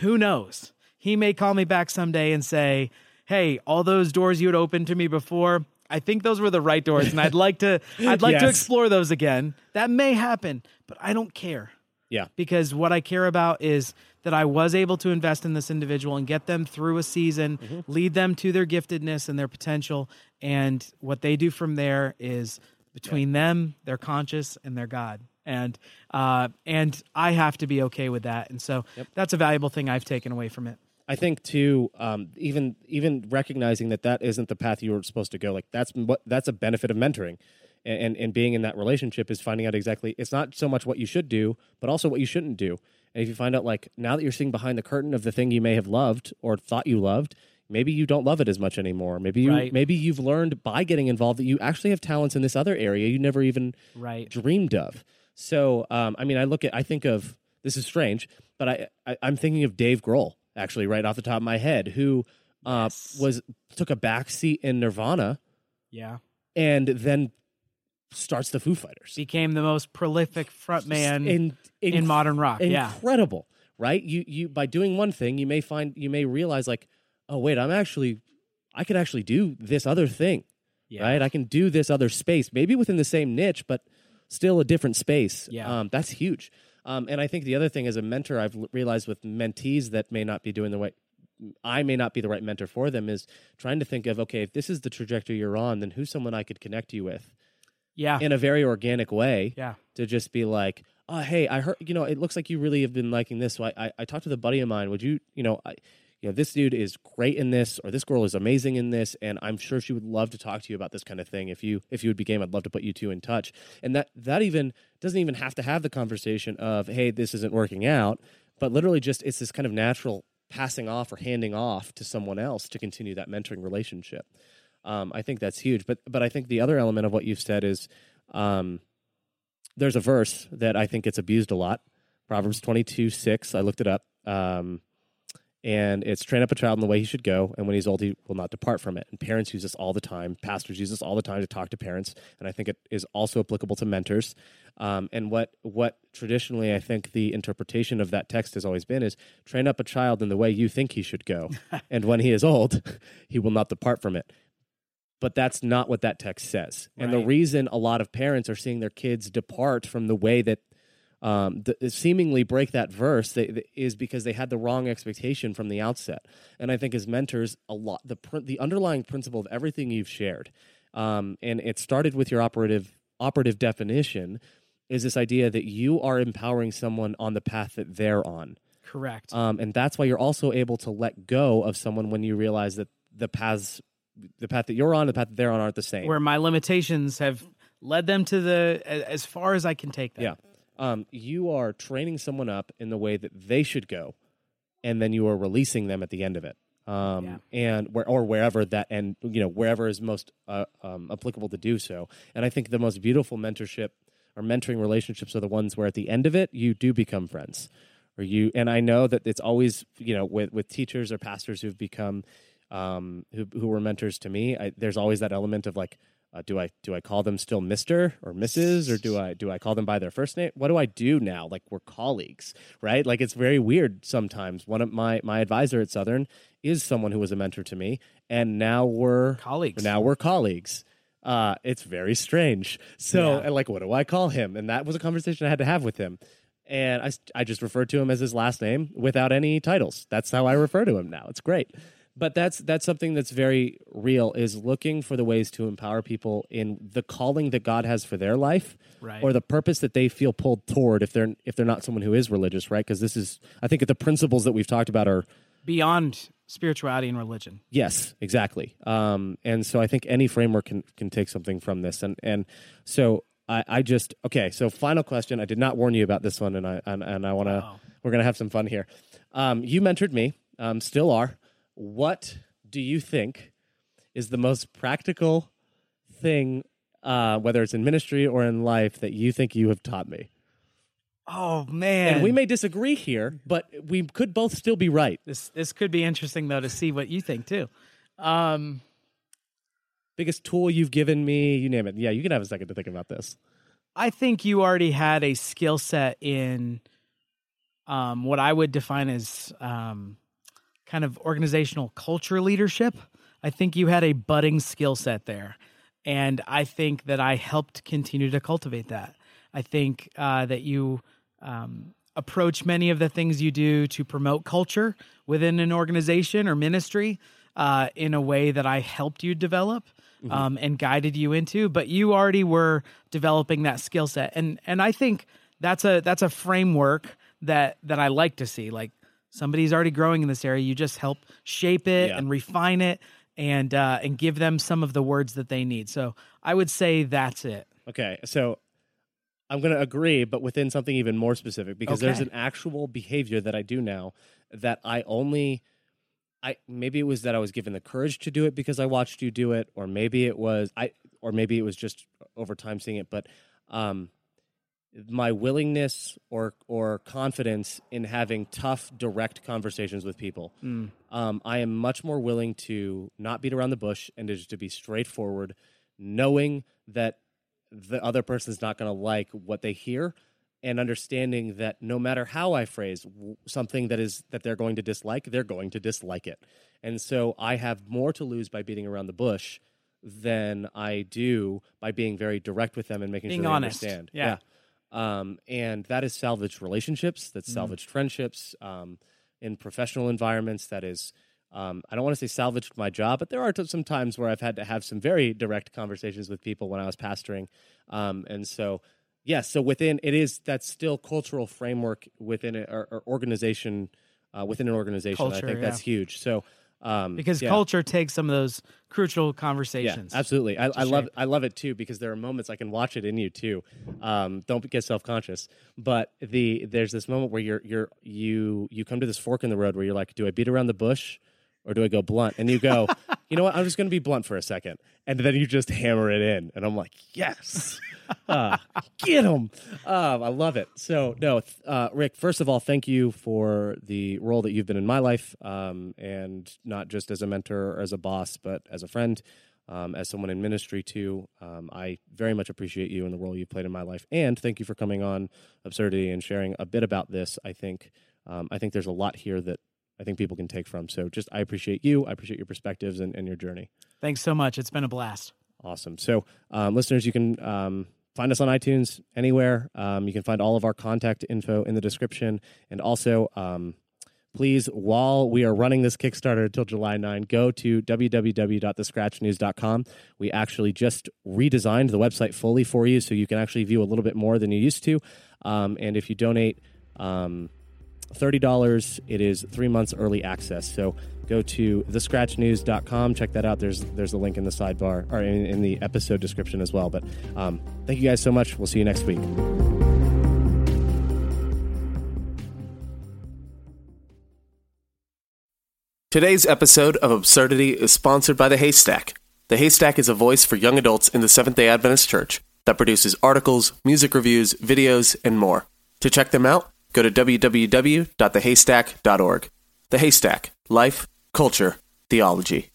who knows? He may call me back someday and say, hey, all those doors you had opened to me before, I think those were the right doors, and I'd like to I'd like to explore those again. That may happen, but I don't care Yeah. because what I care about is that I was able to invest in this individual and get them through a season, Mm-hmm. lead them to their giftedness and their potential. And what they do from there is between them, their conscious, and their God. And uh, and I have to be okay with that. And so that's a valuable thing I've taken away from it. I think too, um, even even recognizing that that isn't the path you were supposed to go. Like that's what that's a benefit of mentoring, and, and and being in that relationship is finding out exactly. It's not so much what you should do, but also what you shouldn't do. And if you find out, like now that you're seeing behind the curtain of the thing you may have loved or thought you loved, maybe you don't love it as much anymore. Maybe you Right. maybe you've learned by getting involved that you actually have talents in this other area you never even Right. dreamed of. So, um, I mean, I look at, I think of, this is strange, but I, I I'm thinking of Dave Grohl actually right off the top of my head, who uh, Yes. was took a back seat in Nirvana Yeah. and then starts the Foo Fighters. Became the most prolific frontman in, in modern rock. Yeah. incredible, right? You you by doing one thing, you may find you may realize like, oh wait, I'm actually, I could actually do this other thing. Yeah. right? I can do this other space, maybe within the same niche, but still a different space. Yeah. um, that's huge. Um, and I think the other thing as a mentor, I've realized with mentees that may not be doing the right, I may not be the right mentor for them, is trying to think of okay, if this is the trajectory you're on, then who's someone I could connect you with Yeah. in a very organic way Yeah. to just be like, oh, hey, I heard, you know, it looks like you really have been liking this. So I, I, I talked to the buddy of mine. Would you, you know, I, you know, this dude is great in this, or this girl is amazing in this, and I'm sure she would love to talk to you about this kind of thing. If you, if you would be game, I'd love to put you two in touch. And that, that even doesn't even have to have the conversation of, hey, this isn't working out, but literally just it's this kind of natural passing off or handing off to someone else to continue that mentoring relationship. Um, I think that's huge. But, but I think the other element of what you've said is, um, there's a verse that I think gets abused a lot. Proverbs 22, 6. I looked it up. Um, and it's train up a child in the way he should go, and when he's old, he will not depart from it. And parents use this all the time. Pastors use this all the time to talk to parents, and I think it is also applicable to mentors. Um, and what what traditionally I think the interpretation of that text has always been is train up a child in the way you think he should go, and when he is old, he will not depart from it. But that's not what that text says. And the reason a lot of parents are seeing their kids depart from the way that um, seemingly break that verse they, th- is because they had the wrong expectation from the outset. And I think as mentors, a lot the pr- the underlying principle of everything you've shared, um, and it started with your operative operative definition, is this idea that you are empowering someone on the path that they're on. Correct. Um, and that's why you're also able to let go of someone when you realize that the paths, the path that you're on, the path that they're on, aren't the same. Where my limitations have led them to the as far as I can take them. Yeah. Um, you are training someone up in the way that they should go, and then you are releasing them at the end of it. Um, Yeah. and where or wherever that and you know wherever is most uh, um, applicable to do so. And I think the most beautiful mentorship or mentoring relationships are the ones where at the end of it you do become friends, or you. And I know that it's always you know with with teachers or pastors who've become um, who who were mentors to me. I, there's always that element of like, uh, do I do I call them still Mister or Mrs. or do I do I call them by their first name? What do I do now? Like we're colleagues, right? Like it's very weird sometimes. One of my my advisor at Southern is someone who was a mentor to me, and now we're Colleagues. Now we're colleagues. Uh, it's very strange. So, Yeah. and like, what do I call him? And that was a conversation I had to have with him. And I I just referred to him as his last name without any titles. That's how I refer to him now. It's great. But that's that's something that's very real is looking for the ways to empower people in the calling that God has for their life Right. or the purpose that they feel pulled toward if they're if they're not someone who is religious, right? Because this is I think the principles that we've talked about are Beyond spirituality and religion. Yes, exactly. Um, and so I think any framework can can take something from this. And and so I, I just okay. So final question. I did not warn you about this one, and I and, and I want to. We're gonna have some fun here. Um, you mentored me. Um, still are. What do you think is the most practical thing, uh, whether it's in ministry or in life, that you think you have taught me? Oh man. And we may disagree here, but we could both still be right. this this could be interesting though to see what you think too. Um Biggest tool you've given me, you name it. Yeah, you can have a second to think about this. I think you already had a skill set in um, what I would define as um, kind of organizational culture leadership. I think you had a budding skill set there. And I think that I helped continue to cultivate that. I think uh, that you um, approach many of the things you do to promote culture within an organization or ministry uh, in a way that I helped you develop. Mm-hmm. Um, and guided you into, but you already were developing that skill set, and and I think that's a that's a framework that that I like to see. Like somebody's already growing in this area, you just help shape it yeah. and refine it, and uh, and give them some of the words that they need. So I would say that's it. Okay, so I'm going to agree, but within something even more specific because okay. there's an actual behavior that I do now that I only. I maybe it was that I was given the courage to do it because I watched you do it, or maybe it was I, or maybe it was just over time seeing it. But um, my willingness or or confidence in having tough, direct conversations with people, mm. um, I am much more willing to not beat around the bush and to to be straightforward, knowing that the other person's not going to like what they hear and understanding that no matter how I phrase something that is that they're going to dislike, they're going to dislike it. And so I have more to lose by beating around the bush than I do by being very direct with them and making being sure they honest. understand. Yeah. yeah. Um, and that is salvaged relationships, that's mm. salvaged mm. friendships um, in professional environments. That is um, I don't want to say salvaged my job, but there are t- some times where I've had to have some very direct conversations with people when I was pastoring. Um, and so, yes, yeah, so within it is that's still cultural framework within a, or, or organization uh, within an organization. Culture, I think yeah. that's huge. So um, because yeah. culture takes some of those crucial conversations. Yeah, absolutely. I, I love I love it too because there are moments I can watch it in you too. Um, don't get self conscious, but the there's this moment where you're you're you you come to this fork in the road where you're like, do I beat around the bush? or do I go blunt? And you go, you know what? I'm just going to be blunt for a second, and then you just hammer it in, and I'm like, yes, uh, get him. Uh, I love it. So no, uh, Rick. First of all, thank you for the role that you've been in my life, um, and not just as a mentor or as a boss, but as a friend. Um, as someone in ministry too, um, I very much appreciate you and the role you've played in my life. And thank you for coming on Absurdity and sharing a bit about this. I think um, I think there's a lot here that I think people can take from. So just I appreciate you. I appreciate your perspectives and, and your journey. Thanks so much. It's been a blast. Awesome. So um, listeners, you can um, find us on iTunes anywhere. Um, you can find all of our contact info in the description. And also, um, please, while we are running this Kickstarter until July 9, go to www.thescratchnews.com. We actually just redesigned the website fully for you so you can actually view a little bit more than you used to. Um, and if you donate, um, $30. It is three months early access. So go to thescratchnews.com. Check that out. There's there's a link in the sidebar or in, in the episode description as well. But um, thank you guys so much. We'll see you next week. Today's episode of Absurdity is sponsored by The Haystack. The Haystack is a voice for young adults in the Seventh day Adventist Church that produces articles, music reviews, videos, and more. To check them out, go to www.thehaystack.org. The Haystack Life, Culture, Theology.